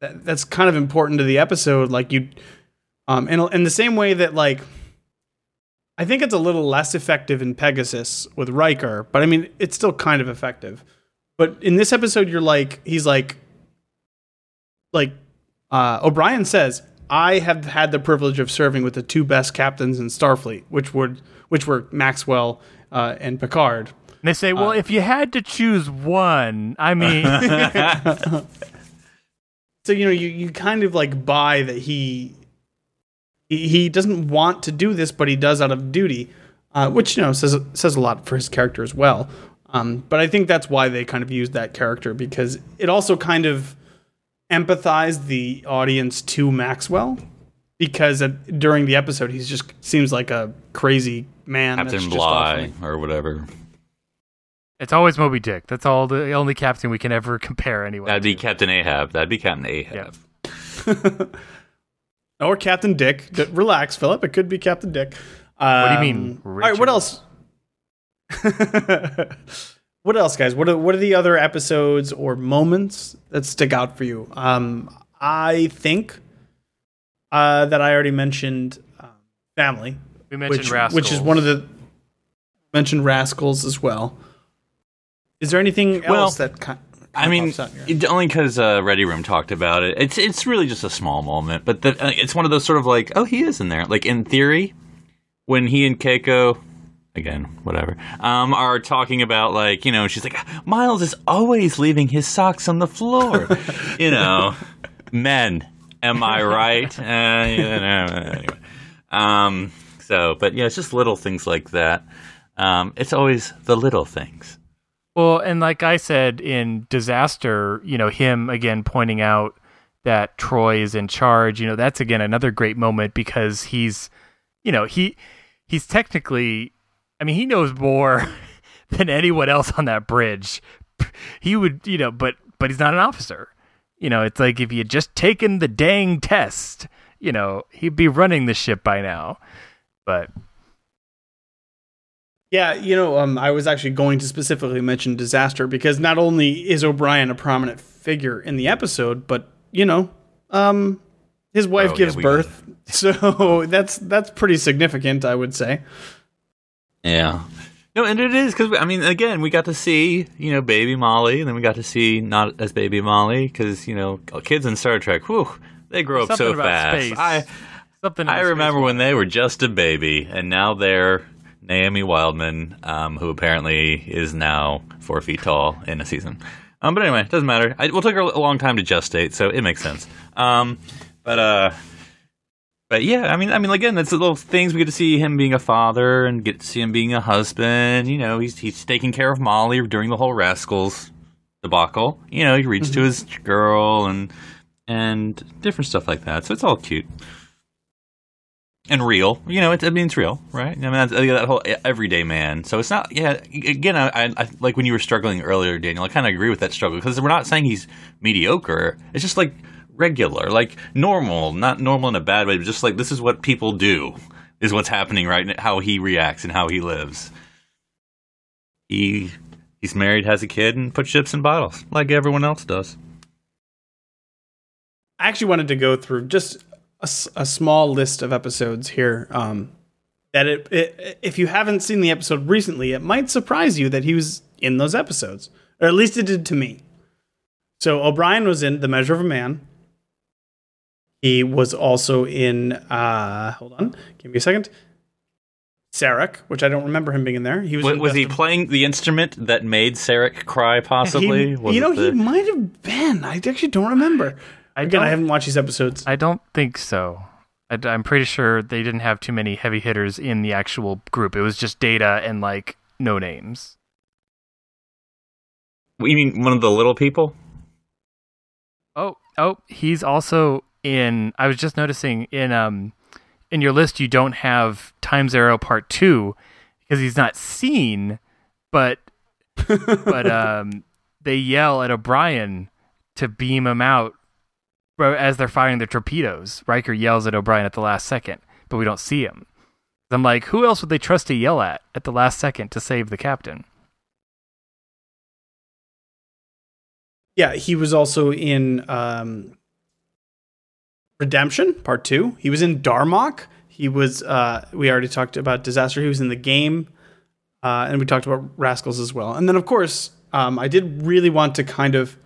That, that's kind of important to the episode. Like you, um, in in the same way that like, I think it's a little less effective in Pegasus with Riker, but I mean it's still kind of effective. But in this episode, you're like, he's like, like uh, O'Brien says, I have had the privilege of serving with the two best captains in Starfleet, which would which were Maxwell uh, and Picard. And they say, well, uh, if you had to choose one, I mean. so you know, you you kind of like buy that he he, doesn't want to do this, but he does out of duty, uh, which you know says says a lot for his character as well. Um, but I think that's why they kind of used that character because it also kind of empathize the audience to Maxwell because at, during the episode he's just seems like a crazy man. Captain Bligh or whatever. It's always Moby Dick. That's all the only captain we can ever compare anyway. That'd be to. Captain Ahab. That'd be Captain Ahab. or Captain Dick. D- relax, Phillip. It could be Captain Dick. Um, what do you mean? Richard? All right. What else? what else, guys? What are what are the other episodes or moments that stick out for you? Um, I think uh, that I already mentioned uh, family. We mentioned which, rascals, which is one of the mentioned rascals as well. Is there anything well, else that? Kind I mean, it, only because uh, Ready Room talked about it. It's it's really just a small moment, but the, uh, it's one of those sort of like, oh, he is in there. Like in theory, when he and Keiko again, whatever, um, are talking about like, you know, she's like, Miles is always leaving his socks on the floor. you know, men, am I right? Uh, you know, anyway. Um, so, but yeah, it's just little things like that. Um, it's always the little things. Well, and like I said in Disaster, you know, him again pointing out that Troi is in charge, you know, that's again another great moment because he's, you know, he he's technically, I mean, he knows more than anyone else on that bridge. He would, you know, but but he's not an officer. You know, it's like if he had just taken the dang test, you know, he'd be running the ship by now. But Yeah, you know, um, I was actually going to specifically mention disaster because not only is O'Brien a prominent figure in the episode, but you know, um, his wife Oh, gives we birth, so that's that's pretty significant, I would say. Yeah. No, and it is because I mean, again, we got to see you know baby Molly, and then we got to see not as baby Molly because you know kids in Star Trek, whew, they grow up something so about fast. space. I something I remember when they were just a baby, and now they're Naomi Wildman, um, who apparently is now four feet tall in a season. Um, but anyway, it doesn't matter. I, well, it took her a long time to gestate, so it makes sense. Um, but uh, but yeah, I mean, I mean, again, that's the little things we get to see him being a father and get to see him being a husband. You know, he's he's taking care of Molly during the whole Rascals debacle. You know, he reached to mm-hmm. his girl and and different stuff like that. So it's all cute and real. You know, it, I mean, it's real, right? I mean, that's, that whole everyday man. So it's not. Yeah, again, I, I, I like when you were struggling earlier, Daniel. I kind of agree with that struggle because we're not saying he's mediocre. It's just like regular, like normal, not normal in a bad way, but just like this is what people do. Is what's happening right now, how he reacts and how he lives. He he's married, has a kid, and puts ships in bottles like everyone else does. I actually wanted to go through just a small list of episodes here. Um, that it, it, if you haven't seen the episode recently, it might surprise you that he was in those episodes, or at least it did to me. So O'Brien was in The Measure of a Man. He was also in. Uh, hold on, give me a second. Sarek, which I don't remember him being in there. He was. Was, was he of- playing the instrument that made Sarek cry? Possibly. He, Was you know, it he might have been. I actually don't remember. I Again, I don't- haven't watched these episodes. I don't think so. I, am pretty sure they didn't have too many heavy hitters in the actual group. It was just Data and like no names. You mean one of the little people? Oh, oh, he's also in. I was just noticing in um in your list you don't have Time's Arrow Part Two because he's not seen, but but um they yell at O'Brien to beam him out as they're firing their torpedoes. Riker yells at O'Brien at the last second, but we don't see him. I'm like, who else would they trust to yell at at the last second to save the captain? Yeah, he was also in um, Redemption Part Two. He was in Darmok. He was. Uh, we already talked about Disaster. He was in the game, uh, and we talked about Rascals as well. And then, of course, um, I did really want to kind of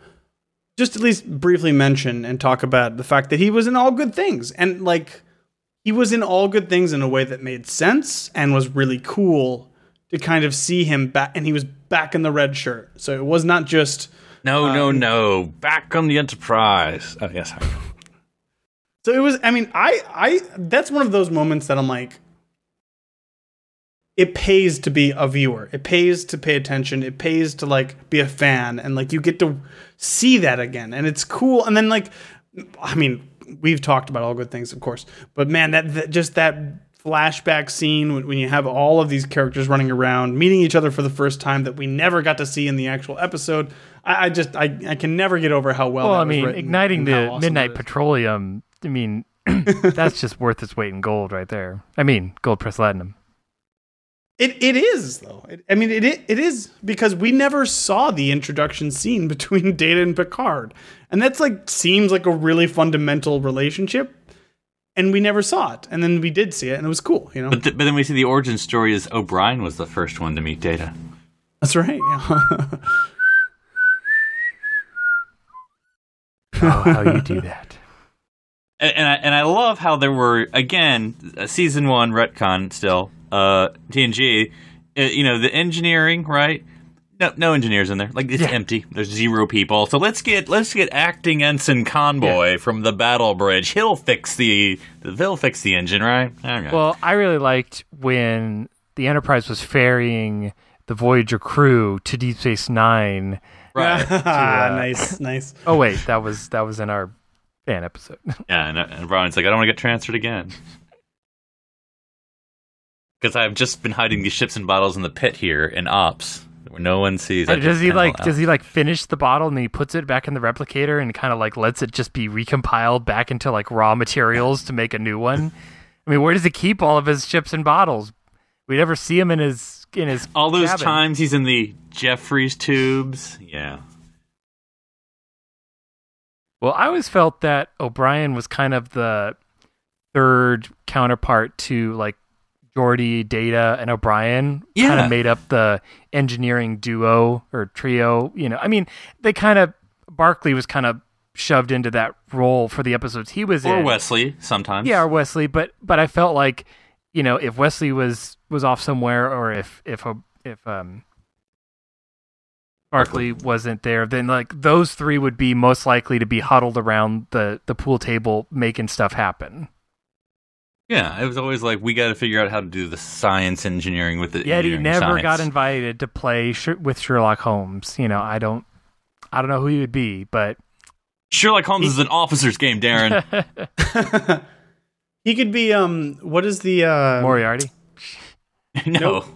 just at least briefly mention and talk about the fact that he was in All Good Things, and like he was in All Good Things in a way that made sense and was really cool to kind of see him back. And he was back in the red shirt, so it was not just. No, no, Um, no. Back on the Enterprise. Oh, yes. So it was. I mean, I, I. That's one of those moments that I'm like, it pays to be a viewer. It pays to pay attention. It pays to like be a fan, and like you get to see that again, and it's cool. And then like, I mean, we've talked about all good things, of course, but man, that, that just that flashback scene when, when you have all of these characters running around, meeting each other for the first time that we never got to see in the actual episode. I, I just I, I can never get over how well. Well, I mean, igniting the awesome Midnight. Petroleum. I mean, that's just worth its weight in gold right there. I mean, gold press platinum. It it is though. It, I mean, it i- it is because we never saw the introduction scene between Data and Picard, and that's like seems like a really fundamental relationship, and we never saw it, and then we did see it, and it was cool. You know, But, th- but then we see the origin story is O'Brien was the first one to meet Data. that's right. Yeah. Oh, how you do that? And, and I and I love how there were again a season one retcon still uh, TNG. uh, you know the engineering right. No, no engineers in there. Like it's Yeah. empty. There's zero people. So let's get let's get acting ensign convoy from the battle bridge. He'll fix the the they'll fix the engine, right? Okay. Well, I really liked when the Enterprise was ferrying the Voyager crew to Deep Space Nine. Right. nice, nice. Oh wait, that was that was in our fan episode. yeah, and, and Brian's like, I don't want to get transferred again. Because I've just been hiding these ships and bottles in the pit here in ops where no one sees. I does he like allow- does he like finish the bottle and then he puts it back in the replicator and kind of like lets it just be recompiled back into like raw materials to make a new one? I mean, where does he keep all of his chips and bottles? We never see him in his in his all those cabin. times he's in the Jefferies tubes? Yeah. Well, I always felt that O'Brien was kind of the third counterpart to like Geordi, Data, and O'Brien. Yeah. Kind of made up the engineering duo or trio. You know, I mean, they kind of Barclay was kind of shoved into that role for the episodes he was Or in. Or Wesley sometimes. Yeah, or Wesley, but but I felt like you know if Wesley was was off somewhere, or if if if um Barclay wasn't there, then like those three would be most likely to be huddled around the the pool table making stuff happen. Yeah, it was always like we got to figure out how to do the science engineering with it. Yet he never science. got invited to play Sh- with Sherlock Holmes. You know, I don't I don't know who he would be, but Sherlock Holmes is an officer's game, Darren. He could be um. What is the uh? Moriarty. no. Nope.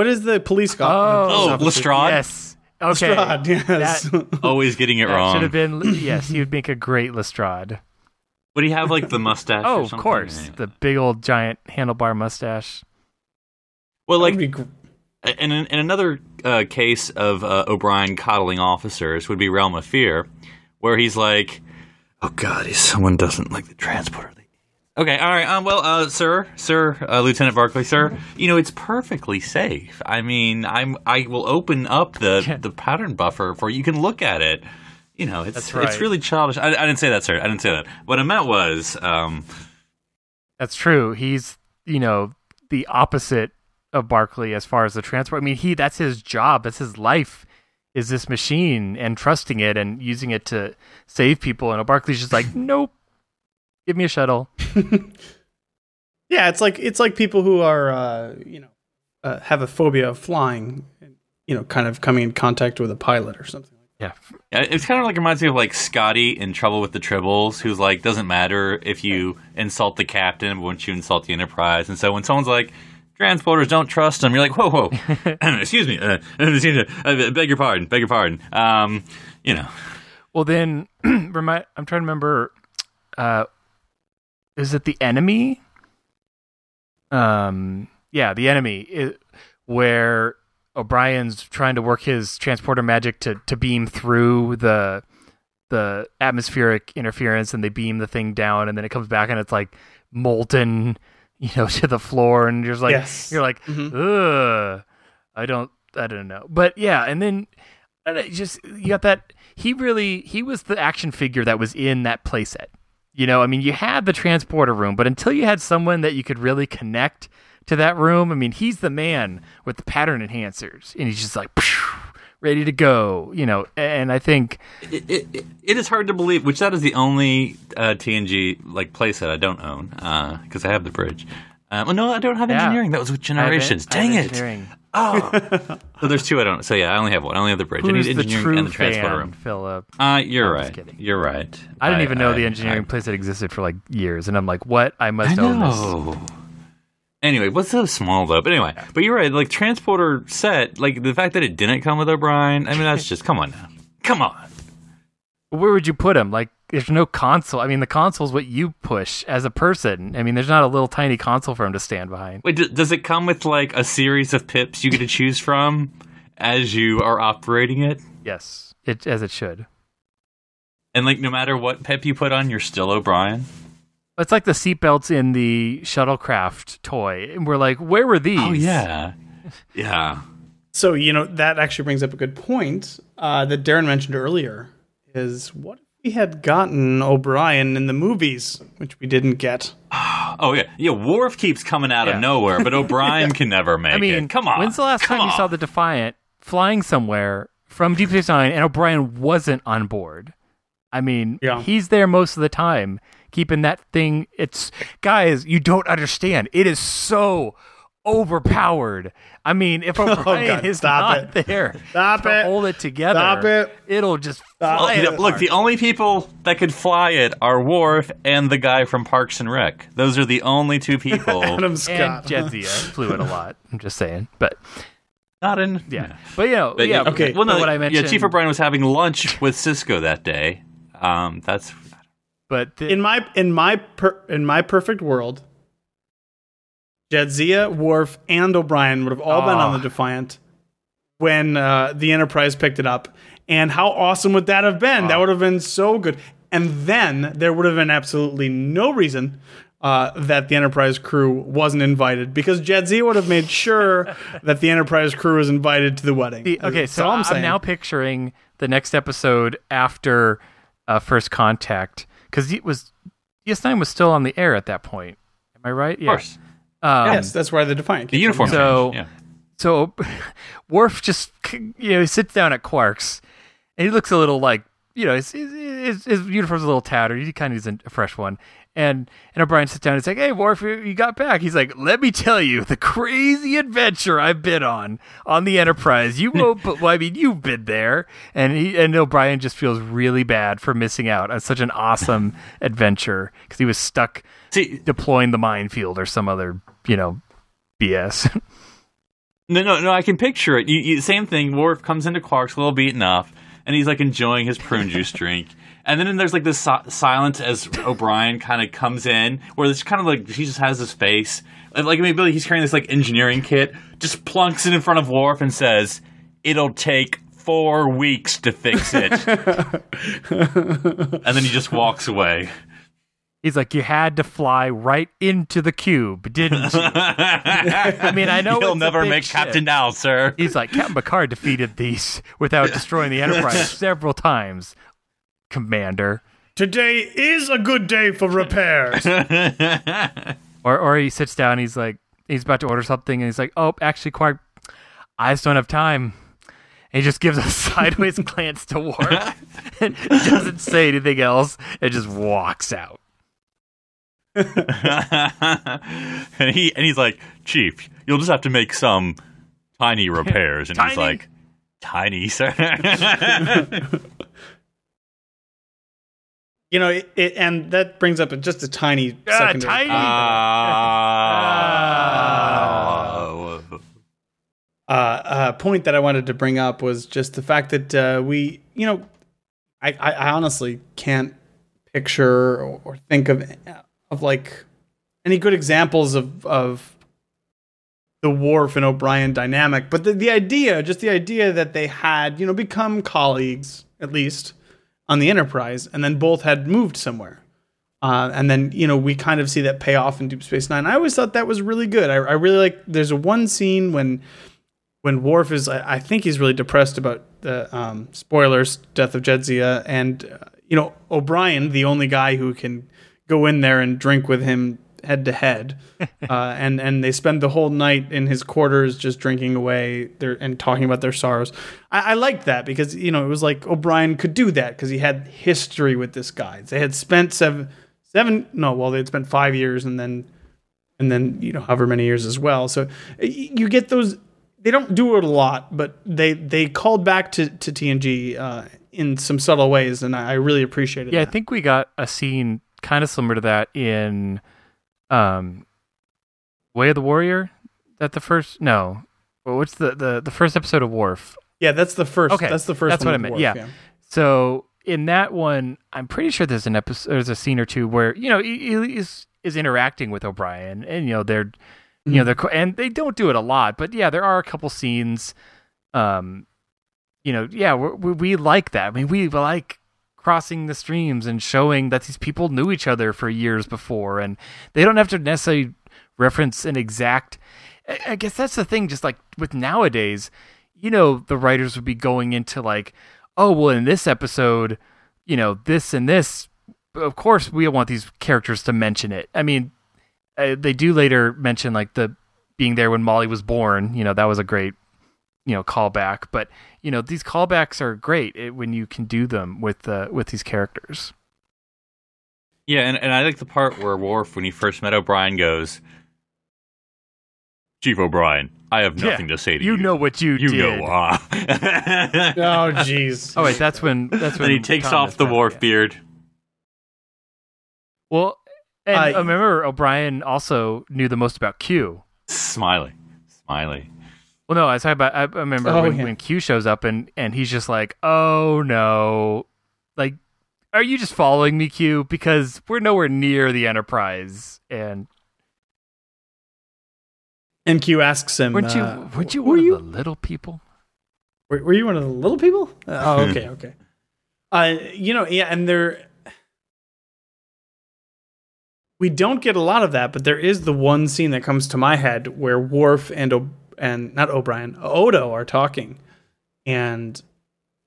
What is the police cop? Oh, Oh, Lestrade. Yes. Okay. Lestrade, yes. Always getting it That wrong. should have been yes. He would make a great Lestrade. Would he have like the mustache? Oh, or of course, Yeah. the big old giant handlebar mustache. Well, like be gr- in, in another uh, case of uh, O'Brien coddling officers would be Realm of Fear, where he's like, "Oh God, if someone doesn't like the transporter." Okay, all right. Um, well, uh, sir, sir, uh, Lieutenant Barclay, sir, you know it's perfectly safe. I mean, I'm I will open up the the pattern buffer for you. You can look at it. You know, it's right. it's really childish. I, I didn't say that, sir. I didn't say that. What I meant was, um, That's true. He's you know the opposite of Barclay as far as the transport. I mean, he that's his job. That's his life. Is this machine and trusting it and using it to save people? And Barclay's just like, nope. Give me a shuttle. yeah, it's like it's like people who are uh, you know uh, have a phobia of flying, and, you know, kind of coming in contact with a pilot or something. Yeah. Yeah, It's kind of like reminds me of like Scotty in Trouble with the Tribbles, who's like doesn't matter if you insult the captain, but once you insult the Enterprise, and so when someone's like transporters don't trust them, you're like whoa whoa, excuse me, uh, excuse me, uh, beg your pardon, beg your pardon. Um, you know, Well, then, remind. I'm trying to remember. Uh, is it the enemy? Um, yeah, the enemy. It, where O'Brien's trying to work his transporter magic to to beam through the the atmospheric interference, and they beam the thing down, and then it comes back, and it's like molten, you know, to the floor, and you're just like, Yes. you're like, Mhm. ugh, I don't, I don't know, but yeah, and then and just you got that he really he was the action figure that was in that playset. You know, I mean, you had the transporter room, but until you had someone that you could really connect to that room, I mean, he's the man with the pattern enhancers, and he's just like ready to go. You know, and I think it, it, it- is hard to believe. Which that is the only uh, TNG like playset I don't own because I have the bridge. Uh, well, no, I don't have Yeah. engineering. That was with generations. Dang it! Engineering. Oh, so there's two I don't. So yeah, I only have one. I only have the bridge. I Who's need the true and the transporter fan, room. Phillip? Uh, you're I'm right. You're right. I didn't even know the engineering I- place that existed for like years, and I'm like, what? I must I own this. know. Anyway, what's so small though? But anyway, but you're right. Like transporter set, like the fact that it didn't come with O'Brien. I mean, that's just come on now. Come on. Where would you put him? Like, there's no console. I mean, the console is what you push as a person. I mean, there's not a little tiny console for him to stand behind. Wait, d- does it come with like a series of pips you get to choose from as you are operating it? Yes, it as it should. And like, no matter what pip you put on, you're still O'Brien. It's like the seatbelts in the shuttlecraft toy, and we're like, where were these? Oh yeah, yeah. So you know that actually brings up a good point uh, that Darren mentioned earlier. Is what if we had gotten O'Brien in the movies, which we didn't get? Oh yeah, yeah. Worf keeps coming out Yeah. of nowhere, but O'Brien can never make it. I mean, it. Come on. When's the last Come time you saw the Defiant flying somewhere from Deep Space Nine and O'Brien wasn't on board? I mean, Yeah. he's there most of the time, keeping that thing. It's guys, you don't understand. It is so overpowered. I mean, if O'Brien Oh, God, is stop not it. there Stop to it. hold it together, Stop it. it'll just Stop fly it. it Look, the only people that could fly it are Worf and the guy from Parks and Rec. Those are the only two people. Adam Scott. And Scott. Jadzia flew it a lot. I'm just saying, but Not in. yeah, but you know, But yeah. okay. Well, no, what I mentioned, yeah, Chief O'Brien was having lunch with Sisko that day. Um, that's but the, in my in my per, in my perfect world, Jadzia, Worf, and O'Brien would have all been on Oh. the Defiant when uh, the Enterprise picked it up. And how awesome would that have been? That would have been so good. And then there would have been absolutely no reason uh, that the Enterprise crew wasn't invited because Jadzia would have made sure that the Enterprise crew was invited to the wedding. The- okay, That's so I'm, I'm now picturing the next episode after uh, First Contact because it was DS9 was still on the air at that point. Am I right? of course Um, yes, that's why the Defiant. the uniform. from. So- change, yeah. So Worf just you know he sits down at Quark's and he looks a little like you know his his, his, his uniform's a little tattered. He kind of needs a fresh one. And and O'Brien sits down and he's like, "Hey, Worf, you you got back." He's like, "Let me tell you the crazy adventure I've been on on the Enterprise. You won't, but well, I mean, you've been there." And he and O'Brien just feels really bad for missing out on such an awesome adventure because he was stuck See, deploying the minefield or some other you know BS. No, no, no. I can picture it. You, you, same thing. Worf comes into Quark's a little beaten up, and he's like enjoying his prune juice drink. And then there's like this si- silence as O'Brien kind of comes in, where it's kind of like he just has his face, like maybe he's carrying this like engineering kit, just plunks it in front of Worf and says, "It'll take." Four weeks to fix it, and then he just walks away. He's like, you had to fly right into the cube, didn't you? I mean, I know he'll it's a never big make ship. Captain now, sir. He's like, Captain Picard defeated these without destroying the Enterprise several times, Commander. Today is a good day for repairs. Or, or he sits down, he's like, he's about to order something, and he's like, oh, actually, Quark, I just don't have time. And he just gives a sideways glance to Worf. and doesn't say anything else, and just walks out. and he and he's like, Chief, you'll just have to make some tiny repairs. And he's like, Tiny, sir. You know, it, it, and that brings up just a tiny Ah, secondary tiny. point. Ah. uh, uh, point that I wanted to bring up was just the fact that uh, we, you know, I, I, I honestly can't picture or, or think of of like any good examples of of the Worf and O'Brien dynamic, but the, the idea, just the idea that they had, you know, become colleagues at least on the Enterprise, and then both had moved somewhere. Uh, and then you know we kind of see that pay off in Deep Space Nine. I always thought that was really good. I, I really like. There's a one scene when when Worf is, I, I think he's really depressed about the um, spoilers, death of Jadzia, and uh, you know O'Brien, the only guy who can go in there and drink with him head to head, uh, and and they spend the whole night in his quarters just drinking away their and talking about their sorrows. I, I liked that because you know it was like O'Brien could do that because he had history with this guy. They had spent seven seven no, well they had spent five years and then and then you know however many years as well. So you get those. They don't do it a lot, but they they called back to to TNG uh, in some subtle ways, and I I really appreciated. Yeah, I think we got a scene kind of similar to that in um Way of the Warrior. That the first no. Well, what's the, the the first episode of Worf? yeah, that's the first. Okay, that's the first. that's one what I meant, Worf, yeah. So in that one, I'm pretty sure there's an episode, there's a scene or two where you know he, is is interacting with O'Brien, and you know they're, you know they're and they don't do it a lot, but yeah, there are a couple scenes, um, you know, yeah, we're, we we like that. I mean, we like crossing the streams and showing that these people knew each other for years before, and they don't have to necessarily reference an exact. I guess that's the thing. Just like with nowadays, you know, the writers would be going into like, oh, well, in this episode, you know, this and this. Of course, we want these characters to mention it. I mean, they do later mention like the being there when Molly was born. You know, that was a great, you know, callback. But you know, these callbacks are great when you can do them with uh, with these characters. Yeah, and, and I like the part where Worf, when he first met O'Brien, goes, Chief O'Brien, I have Yeah, nothing to say to you you. know what you You did. know, ah. Oh, jeez. Oh wait, that's when that's when then he takes Tom off the better, Worf yeah. beard. Well, and uh, remember O'Brien also knew the most about Q. Smiley, Smiley. Well, no, I was talking about. I remember Oh, when, yeah. when Q shows up and and he's just like, "Oh no, like, are you just following me, Q? Because we're nowhere near the Enterprise." And And Q asks him, weren't you uh, weren't you who one are of you? the little people? Were, were you one of the little people? Uh, oh, okay, okay. Uh, you know, yeah, and there. We don't get a lot of that, but there is the one scene that comes to my head where Worf and and not O'Brien, Odo are talking, and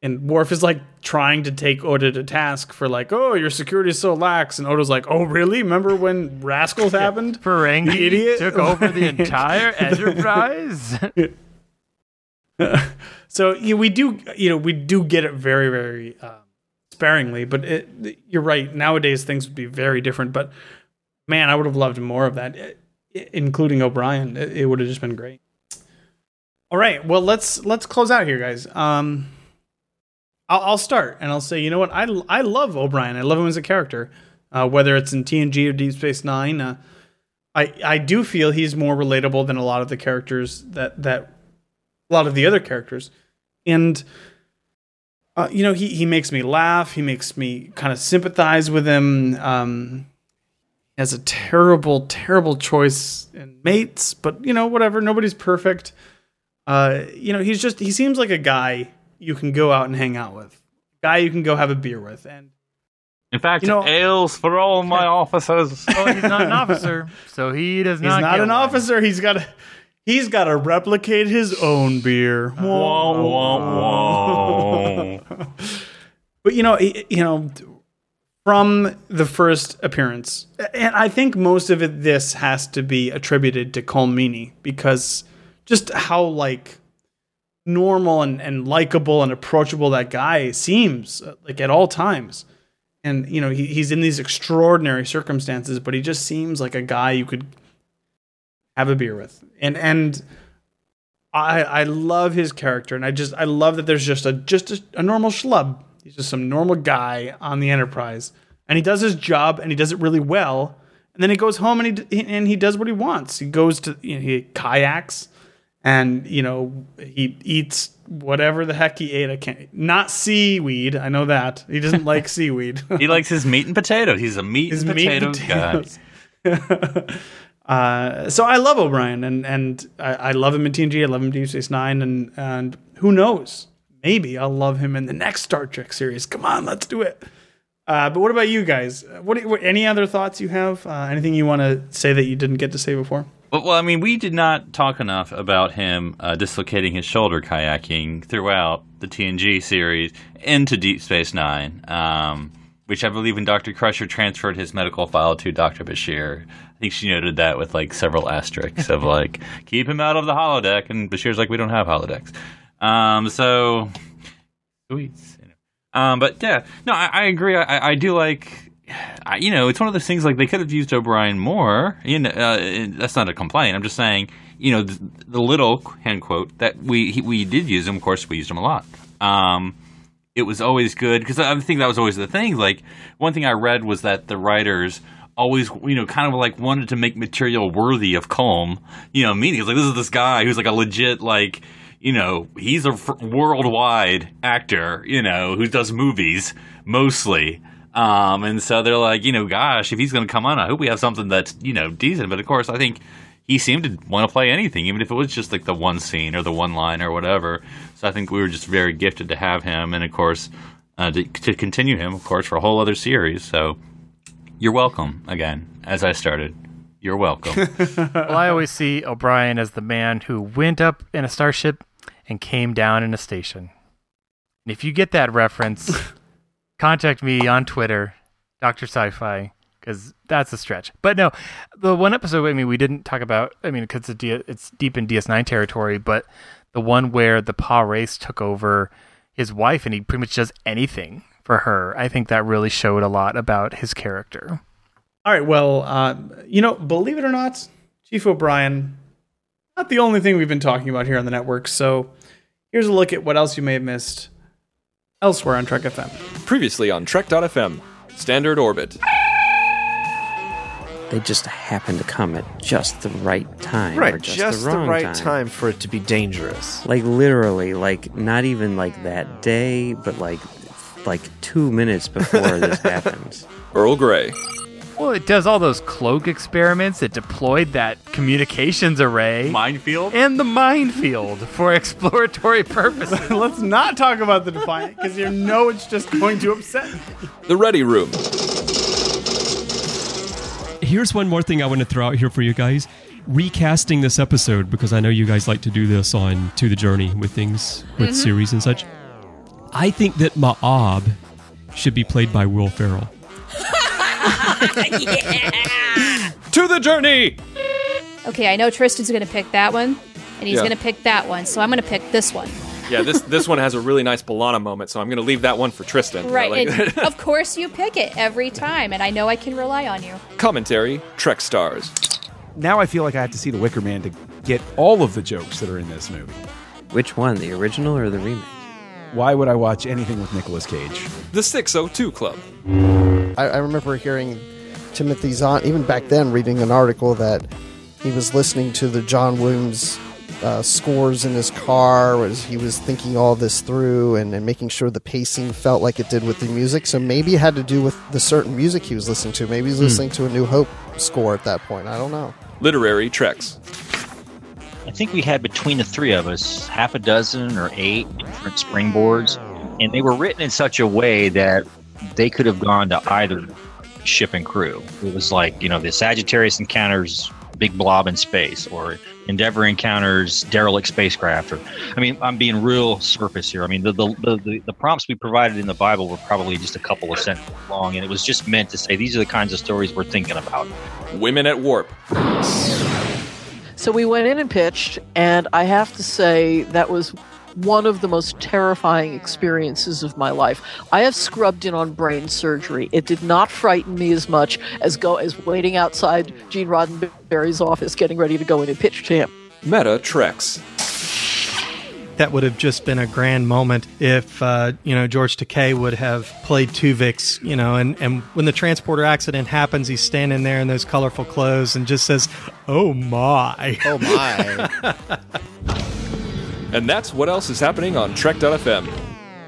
and Worf is like trying to take Odo to task for like, oh, your security is so lax, and Odo's like, oh, really? Remember when Rascals happened? Ferengi idiot. took over the entire Enterprise. so yeah, we do you know we do get it very very uh, sparingly but it, you're right nowadays things would be very different but man i would have loved more of that i- i- including o'brien it, it would have just been great all right well let's let's close out here guys. Um i'll, I'll start and i'll say you know what? I, I love o'brien. I love him as a character uh, whether it's in tng or deep space nine. Uh, I, I do feel he's more relatable than a lot of the characters that that a lot of the other characters. And uh, you know he, he makes me laugh. He makes me kind of sympathize with him. Um has a terrible terrible choice in mates but you know whatever. Nobody's perfect uh you know he's just he seems like a guy you can go out and hang out with guy you can go have a beer with and In fact, You know- ales for all my officers. oh, he's not an officer, so he does not. he's not. not an one. officer he's got to he's got to replicate his own beer wah, wah, wah. But you know, you know, from the first appearance, and I think most of it this has to be attributed to Colm Meaney because just how like normal and, and likable and approachable that guy seems like at all times. And you know, he, he's in these extraordinary circumstances, but he just seems like a guy you could have a beer with. And and I I love his character, and I just I love that there's just a just a, a normal schlub. He's just some normal guy on the Enterprise, and he does his job, and he does it really well. And then he goes home and he and he does what he wants. He goes to you know, he kayaks, and you know he eats whatever the heck he ate. I can't not seaweed. I know that he doesn't like seaweed. he likes his meat and potatoes. He's a meat His and meat and potatoes guy. uh, so I love O'Brien, and and I, I love him in TNG. I love him in Deep Space Nine, and and who knows? Maybe I'll love him in the next Star Trek series. Come on, let's do it. Uh, but what about you guys? What, what any other thoughts you have? Uh, anything you want to say that you didn't get to say before? Well, well, I mean, we did not talk enough about him uh, dislocating his shoulder kayaking throughout the TNG series into Deep Space Nine, um, which I believe when Dr. Crusher transferred his medical file to Dr. Bashir, I think she noted that with like several asterisks of like, keep him out of the holodeck. And Bashir's like, we don't have holodecks. Um, so, sweet. Um, but yeah, no, I, I agree. I, I do like you know, it's one of those things like they could have used O'Brien more. You know, uh, that's not a complaint. I'm just saying, you know, the, the little hand quote that we he, we did use him. Of course, we used him a lot. Um, it was always good because I think that was always the thing. Like one thing I read was that the writers always, you know, kind of like wanted to make material worthy of Colm. You know, meaning like this is this guy who's like a legit like. You know, he's a f- worldwide actor. You know, who does movies mostly. Um, and so they're like, you know, gosh, if he's going to come on, I hope we have something that's, you know, decent. But of course, I think he seemed to want to play anything, even if it was just like the one scene or the one line or whatever. So I think we were just very gifted to have him. And of course, uh, to, to continue him, of course, for a whole other series. So you're welcome again, as I started. You're welcome. Well, I always see O'Brien as the man who went up in a starship and came down in a station. And if you get that reference, contact me on Twitter, Doctor Sci-Fi, because that's a stretch. But no, the one episode I mean we didn't talk about. I mean because it's deep in DS9 territory, but the one where the Pah-wraith took over his wife and he pretty much does anything for her. I think that really showed a lot about his character. All right. Well, uh, you know, believe it or not, Chief O'Brien, not the only thing we've been talking about here on the network. So here's a look at what else you may have missed elsewhere on Trek FM. Previously on Trek.fm, Standard Orbit. They just happen to come at just the right time. Right, or just, just, the, the, wrong right time. for it to be dangerous. Like literally, like not even like that day, but like like two minutes before this happens. Earl Grey. Well, it does all those cloak experiments. It deployed that communications array Minefield. and the minefield for exploratory purposes. Let's not talk about the Defiant because you know it's just going to upset me. The Ready Room. Here's one more thing I want to throw out here for you guys. Recasting this episode, because I know you guys like to do this on To the Journey with things, with mm-hmm. series and such. I think that Ma'ab should be played by Will Ferrell. To the Journey! Okay, I know Tristan's going to pick that one, and he's Yeah. going to pick that one, so I'm going to pick this one. Yeah, this this one has a really nice B'Elanna moment, so I'm going to leave that one for Tristan. Right, Like- and of course you pick it every time, and I know I can rely on you. Commentary Trek Stars. Now I feel like I have to see The Wicker Man to get all of the jokes that are in this movie. Which one, the original or the remake? Why would I watch anything with Nicolas Cage? The 602 Club. I, I remember hearing Timothy Zahn, even back then, reading an article that he was listening to the John Williams uh, scores in his car as he was thinking all this through and, and making sure the pacing felt like it did with the music. So maybe it had to do with the certain music he was listening to. Maybe he's listening to a New Hope score at that point. I don't know. Literary Treks. I think we had between the three of us half a dozen or eight different springboards, and they were written in such a way that they could have gone to either ship and crew. It was like, you know, the Sagittarius encounters big blob in space, or Endeavor encounters derelict spacecraft. Or, I mean, I'm being real surface here. I mean, the the, the, the, prompts we provided in the Bible were probably just a couple of sentences long, and it was just meant to say these are the kinds of stories we're thinking about. Women at Warp. So we went in and pitched, and I have to say that was one of the most terrifying experiences of my life. I have scrubbed in on brain surgery. It did not frighten me as much as go as waiting outside Gene Roddenberry's office, getting ready to go in and pitch to him. Meta Treks. That would have just been a grand moment if uh, you know George Takei would have played Tuvix, you know, and, and when the transporter accident happens, he's standing there in those colorful clothes and just says, "Oh my, oh my." And that's what else is happening on Trek.fm.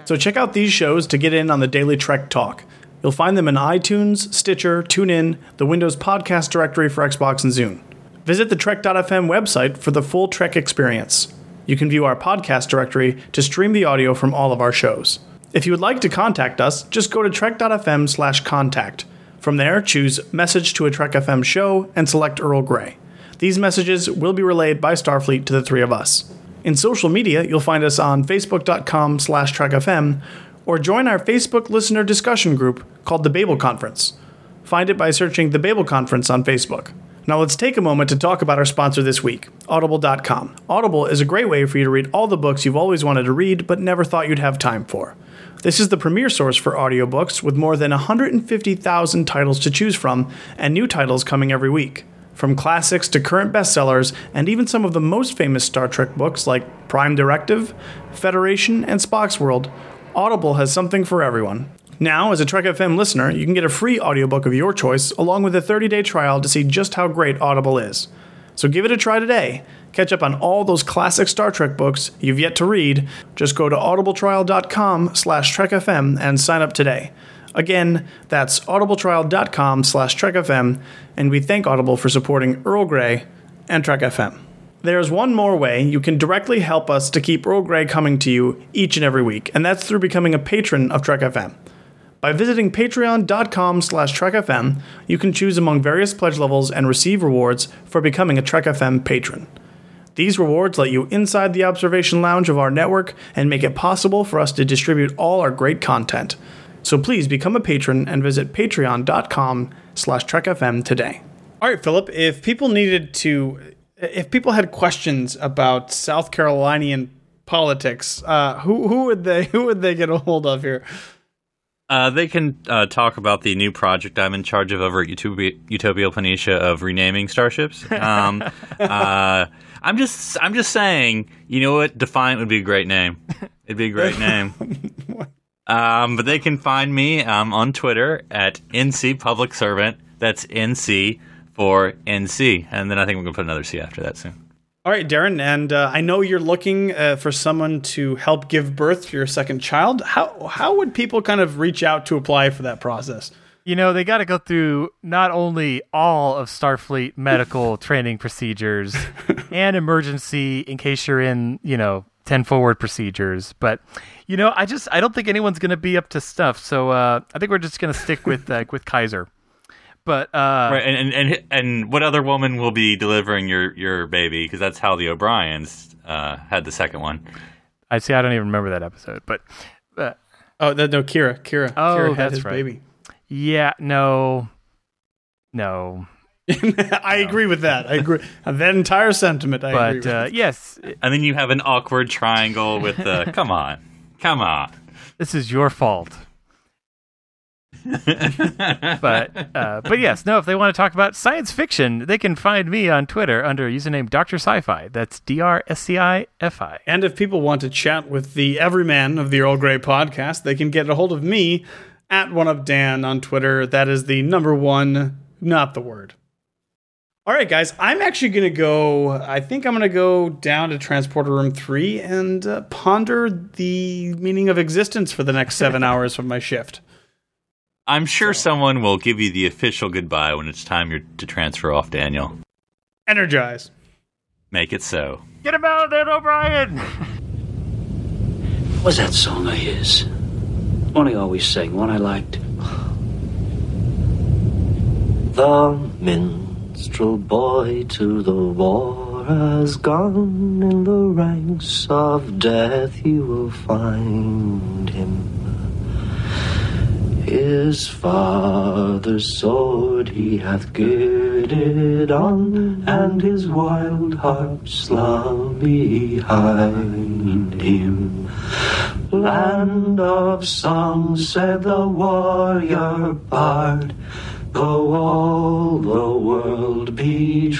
So check out these shows to get in on the daily Trek talk. You'll find them in iTunes, Stitcher, TuneIn, the Windows Podcast Directory for Xbox and Zune. Visit the Trek.fm website for the full Trek experience. You can view our podcast directory to stream the audio from all of our shows. If you would like to contact us, just go to trek.fm slash contact. From there, choose Message to a Trek FM show and select Earl Grey. These messages will be relayed by Starfleet to the three of us. In social media, you'll find us on facebook.com slash trekfm or join our Facebook listener discussion group called the Babel Conference. Find it by searching the Babel Conference on Facebook. Now let's take a moment to talk about our sponsor this week, Audible.com. Audible is a great way for you to read all the books you've always wanted to read but never thought you'd have time for. This is the premier source for audiobooks with more than 150,000 titles to choose from and new titles coming every week. From classics to current bestsellers, and even some of the most famous Star Trek books like Prime Directive, Federation, and Spock's World, Audible has something for everyone. Now, as a Trek FM listener, you can get a free audiobook of your choice along with a 30 day trial to see just how great Audible is. So give it a try today. Catch up on all those classic Star Trek books you've yet to read. Just go to audibletrial.com slash trekfm and sign up today. Again, that's audibletrial.com slash trekfm, and we thank Audible for supporting Earl Grey and Trek FM. There's one more way you can directly help us to keep Earl Grey coming to you each and every week, and that's through becoming a patron of Trek FM. By visiting patreon.com slash trekfm, you can choose among various pledge levels and receive rewards for becoming a Trek FM patron. These rewards let you inside the observation lounge of our network and make it possible for us to distribute all our great content. So please become a patron and visit patreon.com slash trekfm today. All right, Phillip, if people needed to, if people had questions about South Carolinian politics, uh, who, who would they, who would they get a hold of here? Uh, they can uh, talk about the new project I'm in charge of over at Utopia, Utopia Planitia of renaming starships. Um, uh, I'm just I'm just saying. You know what? Defiant would be a great name. It'd be a great name. um, but they can find me um, on Twitter at NC Public Servant. That's NC for NC, and then I think we're gonna put another C after that soon. All right, Darren, and uh, I know you're looking uh, for someone to help give birth to your second child. How how would people kind of reach out to apply for that process? You know, they got to go through not only all of Starfleet medical training procedures and emergency in case you're in, you know, 10 forward procedures, but you know, I just I don't think anyone's going to be up to stuff. So uh, I think we're just going to stick with uh, with Kaiser. But uh, right, and, and and and what other woman will be delivering your your baby? Because that's how the O'Briens uh, had the second one. I see. I don't even remember that episode, but uh, oh no, no, Kira, Kira, Oh, Kira had that's his right. baby. yeah, no, no. I agree with that. I agree. that entire sentiment. I agree. But With. uh, yes, And then you have an awkward triangle with the come on, come on. this is your fault. but uh, but yes, no. If they want to talk about science fiction, they can find me on Twitter under username Doctor Sci-Fi. That's D R S C I F I. And if people want to chat with the everyman of the Earl Grey podcast, they can get a hold of me at one of Dan on Twitter. That is the number one, not the word. All right, guys, I'm actually going to go. I think I'm going to go down to Transporter Room 3 and uh, ponder the meaning of existence for the next seven hours of my shift. I'm sure someone will give you the official goodbye when it's time you're to transfer off, Daniel. Energize. Make it so. Get him out of there, O'Brien. What was that song of his? One he always sang, one I liked. The minstrel boy to the war has gone. In the ranks of death you will find him. His father's sword he hath girded on, and his wild harp slung behind him. Land of song, said the warrior bard, though all the world betrays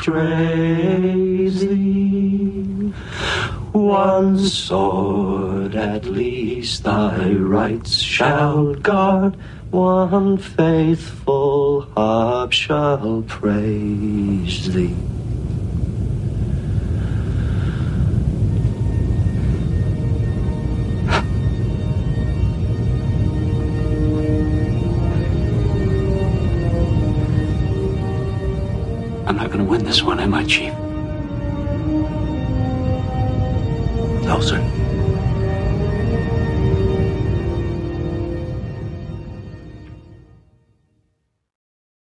thee. One sword at least thy rights shall guard, one faithful harp shall praise thee. I'm not going to win this one, am I, Chief? No, sir.